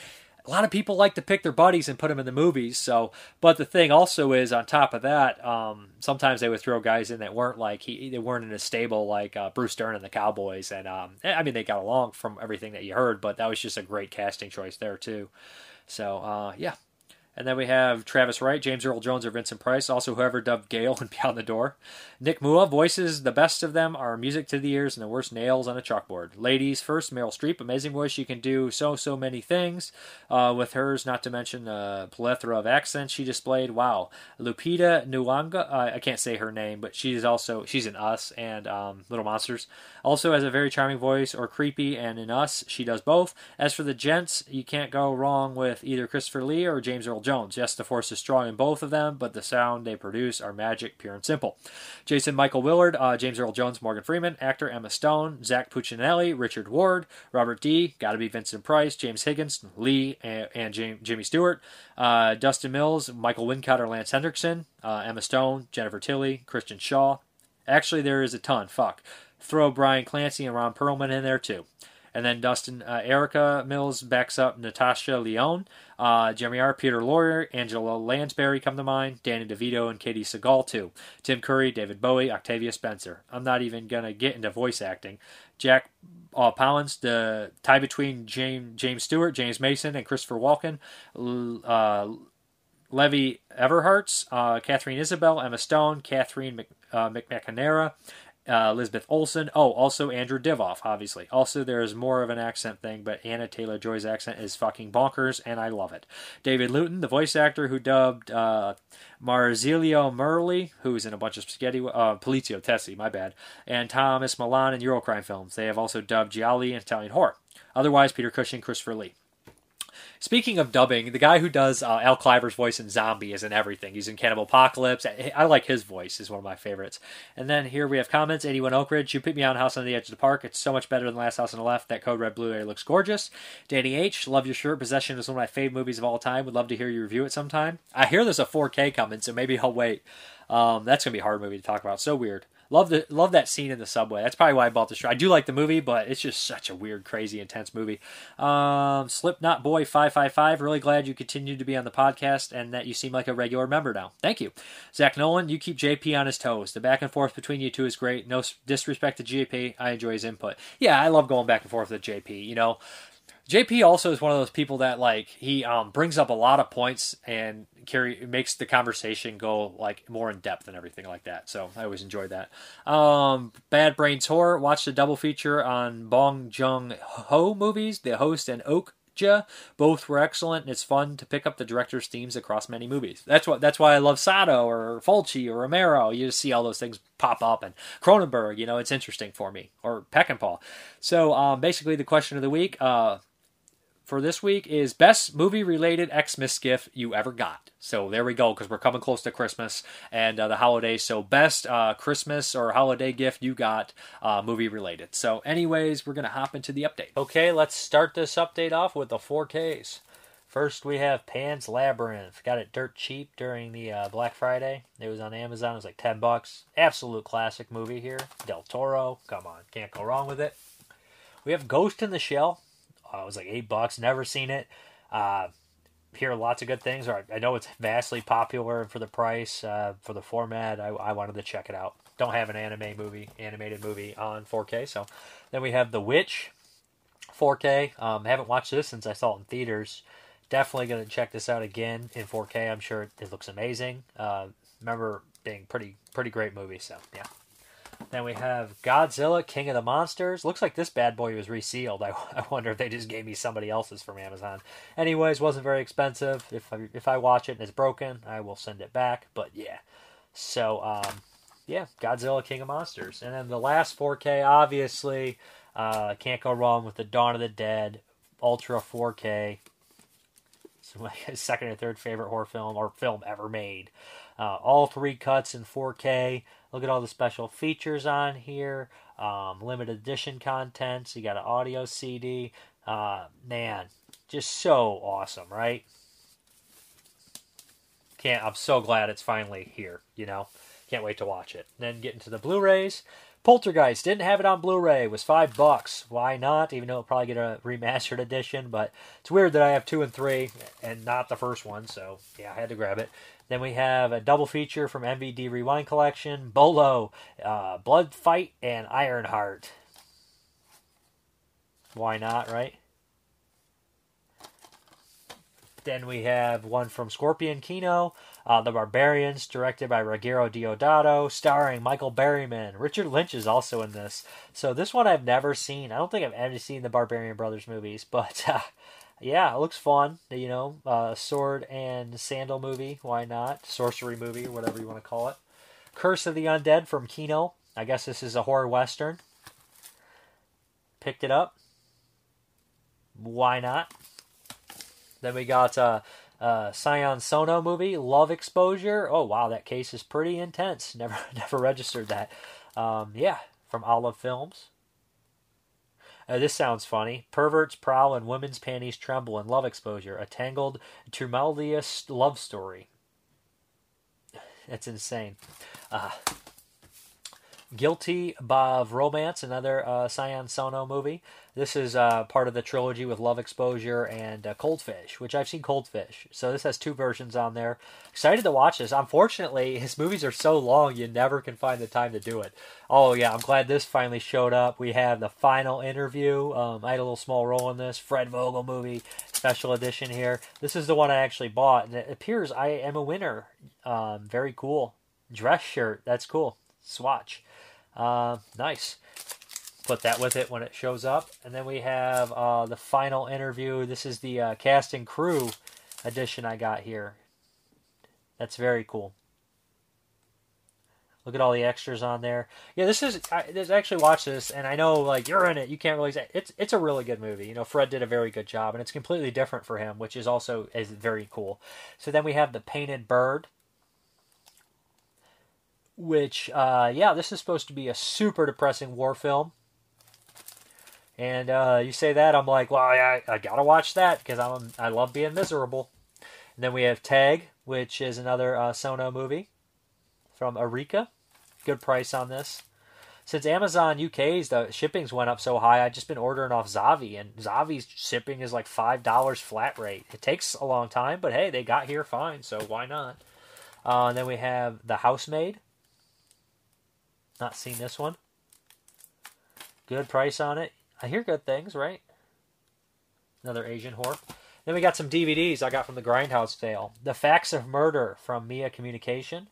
a lot of people like to pick their buddies and put them in the movies. So, but the thing also is, on top of that, um, sometimes they would throw guys in that weren't like he, they weren't in a stable like uh, Bruce Dern and the Cowboys. And um, I mean, they got along from everything that you heard, but that was just a great casting choice there too. So, uh, yeah, and then we have Travis Wright, James Earl Jones, or Vincent Price. Also, whoever dubbed Gale and [LAUGHS] Beyond the Door. Nick Mua voices the best of them are music to the ears and the worst nails on a chalkboard. Ladies first, Meryl Streep, amazing voice. She can do so so many things uh, with hers. Not to mention the plethora of accents she displayed. Wow, Lupita Nyong'o. Uh, I can't say her name, but she's also she's in Us and um, Little Monsters. Also has a very charming voice, or creepy, and in Us she does both. As for the gents, you can't go wrong with either Christopher Lee or James Earl Jones. Yes, the force is strong in both of them, but the sound they produce are magic, pure and simple. Jason Michael Willard, uh, James Earl Jones, Morgan Freeman, actor Emma Stone, Zach Puccinelli, Richard Ward, Robert D, gotta be Vincent Price, James Higgins, Lee, and, and Jimmy Stewart, uh, Dustin Mills, Michael Wincott or Lance Henriksen, uh, Emma Stone, Jennifer Tilly, Christian Shaw. Actually, there is a ton. Fuck. Throw Brian Clancy and Ron Perlman in there too. And then Dustin, uh, Erica Mills backs up Natasha Lyonne, uh, Jeremy R. Peter Lorre, Angela Lansbury come to mind, Danny DeVito, and Katey Sagal too. Tim Curry, David Bowie, Octavia Spencer. I'm not even gonna get into voice acting. Jack uh, the tie between James James Stewart, James Mason, and Christopher Walken. Uh, Levy Everharts, uh, Katharine Isabelle, Emma Stone, Catherine Mc, uh, uh, Elizabeth Olsen. Oh, also Andrew Divoff, obviously. Also, there is more of an accent thing, but Anya Taylor Joy's accent is fucking bonkers, and I love it. David Luton, the voice actor who dubbed uh, Maurizio Merli, who's in a bunch of spaghetti, uh, Poliziotteschi, my bad, and Tomas Milian in Eurocrime films. They have also dubbed Gialli in Italian horror. Otherwise, Peter Cushing, Christopher Lee. Speaking of dubbing, the guy who does uh, Al Cliver's voice in Zombie is in everything. He's in Cannibal Apocalypse. I, like his voice; is one of my favorites. And then here we have comments. Eighty-one Oakridge, You put me on House on the Edge of the Park. It's so much better than Last House on the Left. That Code Red Blu-ray looks gorgeous. Danny H. Love your shirt. Possession is one of my favorite movies of all time. Would love to hear you review it sometime. I hear there's a 4K coming, so maybe I'll wait. Um, that's gonna be a hard movie to talk about. So weird. Love the love that scene in the subway. That's probably why I bought the shirt. I do like the movie, but it's just such a weird, crazy, intense movie. Um, Slipknot Boy five five five. Really glad you continued to be on the podcast and that you seem like a regular member now. Thank you, Zach Nolan. You keep JP on his toes. The back and forth between you two is great. No disrespect to JP. I enjoy his input. Yeah, I love going back and forth with JP. You know. JP also is one of those people that like he um, brings up a lot of points and carry makes the conversation go like more in depth and everything like that. So I always enjoy that. Um, Bad Brains Horror watched a double feature on Bong Joon Ho movies, The Host and Oak both were excellent, and it's fun to pick up the director's themes across many movies. That's what that's why I love Sato or Fulci or Romero. You just see all those things pop up, and Cronenberg. You know, it's interesting for me, or Peckinpah. So um, basically, the question of the week. Uh, for this week is best movie related Xmas gift you ever got. So there we go, because we're coming close to Christmas and uh, the holidays. So best uh, Christmas or holiday gift you got uh, movie related. So, anyways, we're gonna hop into the update. Okay, let's start this update off with the 4Ks. First, we have Pan's Labyrinth. Got it dirt cheap during the uh, Black Friday. It was on Amazon. It was like ten bucks. Absolute classic movie here. Del Toro. Come on, can't go wrong with it. We have Ghost in the Shell. Uh, it was like eight bucks. Never seen it. Uh, hear lots of good things. Or I know it's vastly popular for the price, uh, for the format. I, I wanted to check it out. Don't have an anime movie, animated movie on 4K. So then we have The Witch, 4K. Um, haven't watched this since I saw it in theaters. Definitely to check this out again in 4K. I'm sure it looks amazing. Uh, remember being pretty pretty great movie. So yeah. Then we have Godzilla, King of the Monsters. Looks like this bad boy was resealed. [LAUGHS] I, I wonder if they just gave me somebody else's from Amazon. Anyways, wasn't very expensive. If I, if I watch it and it's broken, I will send it back. But yeah. So, um, yeah, Godzilla, King of Monsters. And then the last 4K, obviously, uh, can't go wrong with the Dawn of the Dead, Ultra 4K. It's my [LAUGHS] second or third favorite horror film or film ever made. Uh, all three cuts in 4K. Look at all the special features on here. Um, limited edition content. So you got an audio CD. Uh, man, just so awesome, right? Can't. I'm so glad it's finally here. You know, can't wait to watch it. then get into the Blu-rays. Poltergeist didn't have it on Blu-ray. It was five bucks. Why not? Even though it'll probably get a [LAUGHS] remastered edition, but it's weird that I have two and three and not the first one. So yeah, I had to grab it. Then we have a double feature from MVD Rewind Collection: Bolo, uh, Blood Fight, and Ironheart. Why not, right? Then we have one from Scorpion Kino, uh, The Barbarians, directed by Ruggero Deodato, starring Michael Berryman. Richard Lynch is also in this. So this one I've never seen. I don't think I've ever seen the Barbarian Brothers movies, [LAUGHS] but uh, yeah, it looks fun. You know, uh, sword and sandal movie. Why not? Sorcery movie, whatever you want to call it. Curse of the Undead from Kino. I guess this is a horror western. Picked it up. Why not? Then we got uh, Uh, Sion Sono movie, Love Exposure. Oh wow, that case is pretty intense. [LAUGHS] Never, never registered that. Um, yeah, from Olive Films. Uh, this sounds funny. Perverts prowl and women's panties tremble in love exposure. A tangled, tumultuous love story. That's insane. Uh, Guilty of Romance, another uh, Sion Sono movie. This is uh, part of the trilogy with Love Exposure and uh, Coldfish, which I've seen Coldfish. So this has two versions on there. Excited to watch this. Unfortunately, [LAUGHS] his movies are so long, you never can find the time to do it. Oh, yeah, I'm glad this finally showed up. We have the final interview. Um, I had a little small role in this. Fred Vogel movie, special edition here. This is the one I actually bought, and it appears I am a winner. Um, very cool. Dress shirt. That's cool. Swatch. Uh, nice put that with it when it shows up. And then we have uh, the final interview. This is the uh, cast and crew edition I got here. That's very cool. Look at all the extras on there. Yeah, this is. I this, actually watched this, and I know like you're in it. You can't really say it's. It's a really good movie. You know, Fred did a very good job, and it's completely different for him, which is also is very cool. So then we have the Painted Bird, which uh, yeah, this is supposed to be a super depressing war film. And uh, you say that, I'm like, well, I, I gotta watch that because I'm I love being miserable. And then we have Tag, which is another uh, Sono movie from Arika. Good price on this. Since Amazon UK's the shippings went up so high, I've just been ordering off Zavvi, and Zavvi's shipping is like five dollars flat rate. It takes a long time, but hey, they got here fine, so why not? Uh, and then we have The Housemaid. Not seen this one. Good price on it. I hear good things, right? Another Asian whore. Then we got some DVDs I got from the Grindhouse sale. The Facts of Murder from Mya Communication.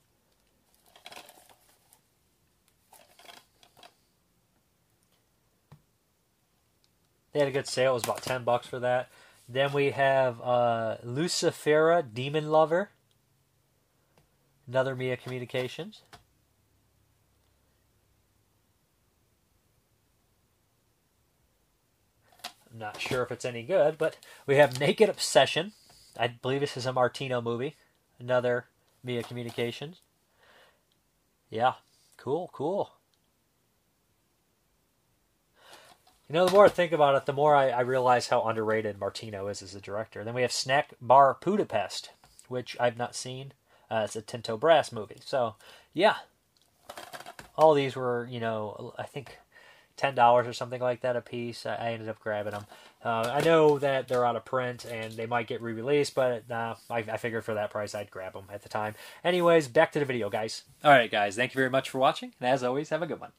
They had a good sale. It was about 10 bucks for that. Then we have uh, Lucifera Demon Lover. Another Mya Communications. Not sure if it's any good, but we have Naked Obsession. I believe this is a Martino movie. Another Mya Communications. Yeah, cool, cool. You know, the more I think about it, the more I, I realize how underrated Martino is as a director. Then we have Snack Bar Budapest, which I've not seen. Uh, it's a Tinto Brass movie. So, yeah. All these were, you know, I think ten dollars or something like that a piece. I, I ended up grabbing them. Uh, I know that they're out of print and they might get re-released, but nah, I, I figured for that price I'd grab them at the time. Anyways, back to the video, guys. All right, guys, thank you very much for watching, and as always, have a good one.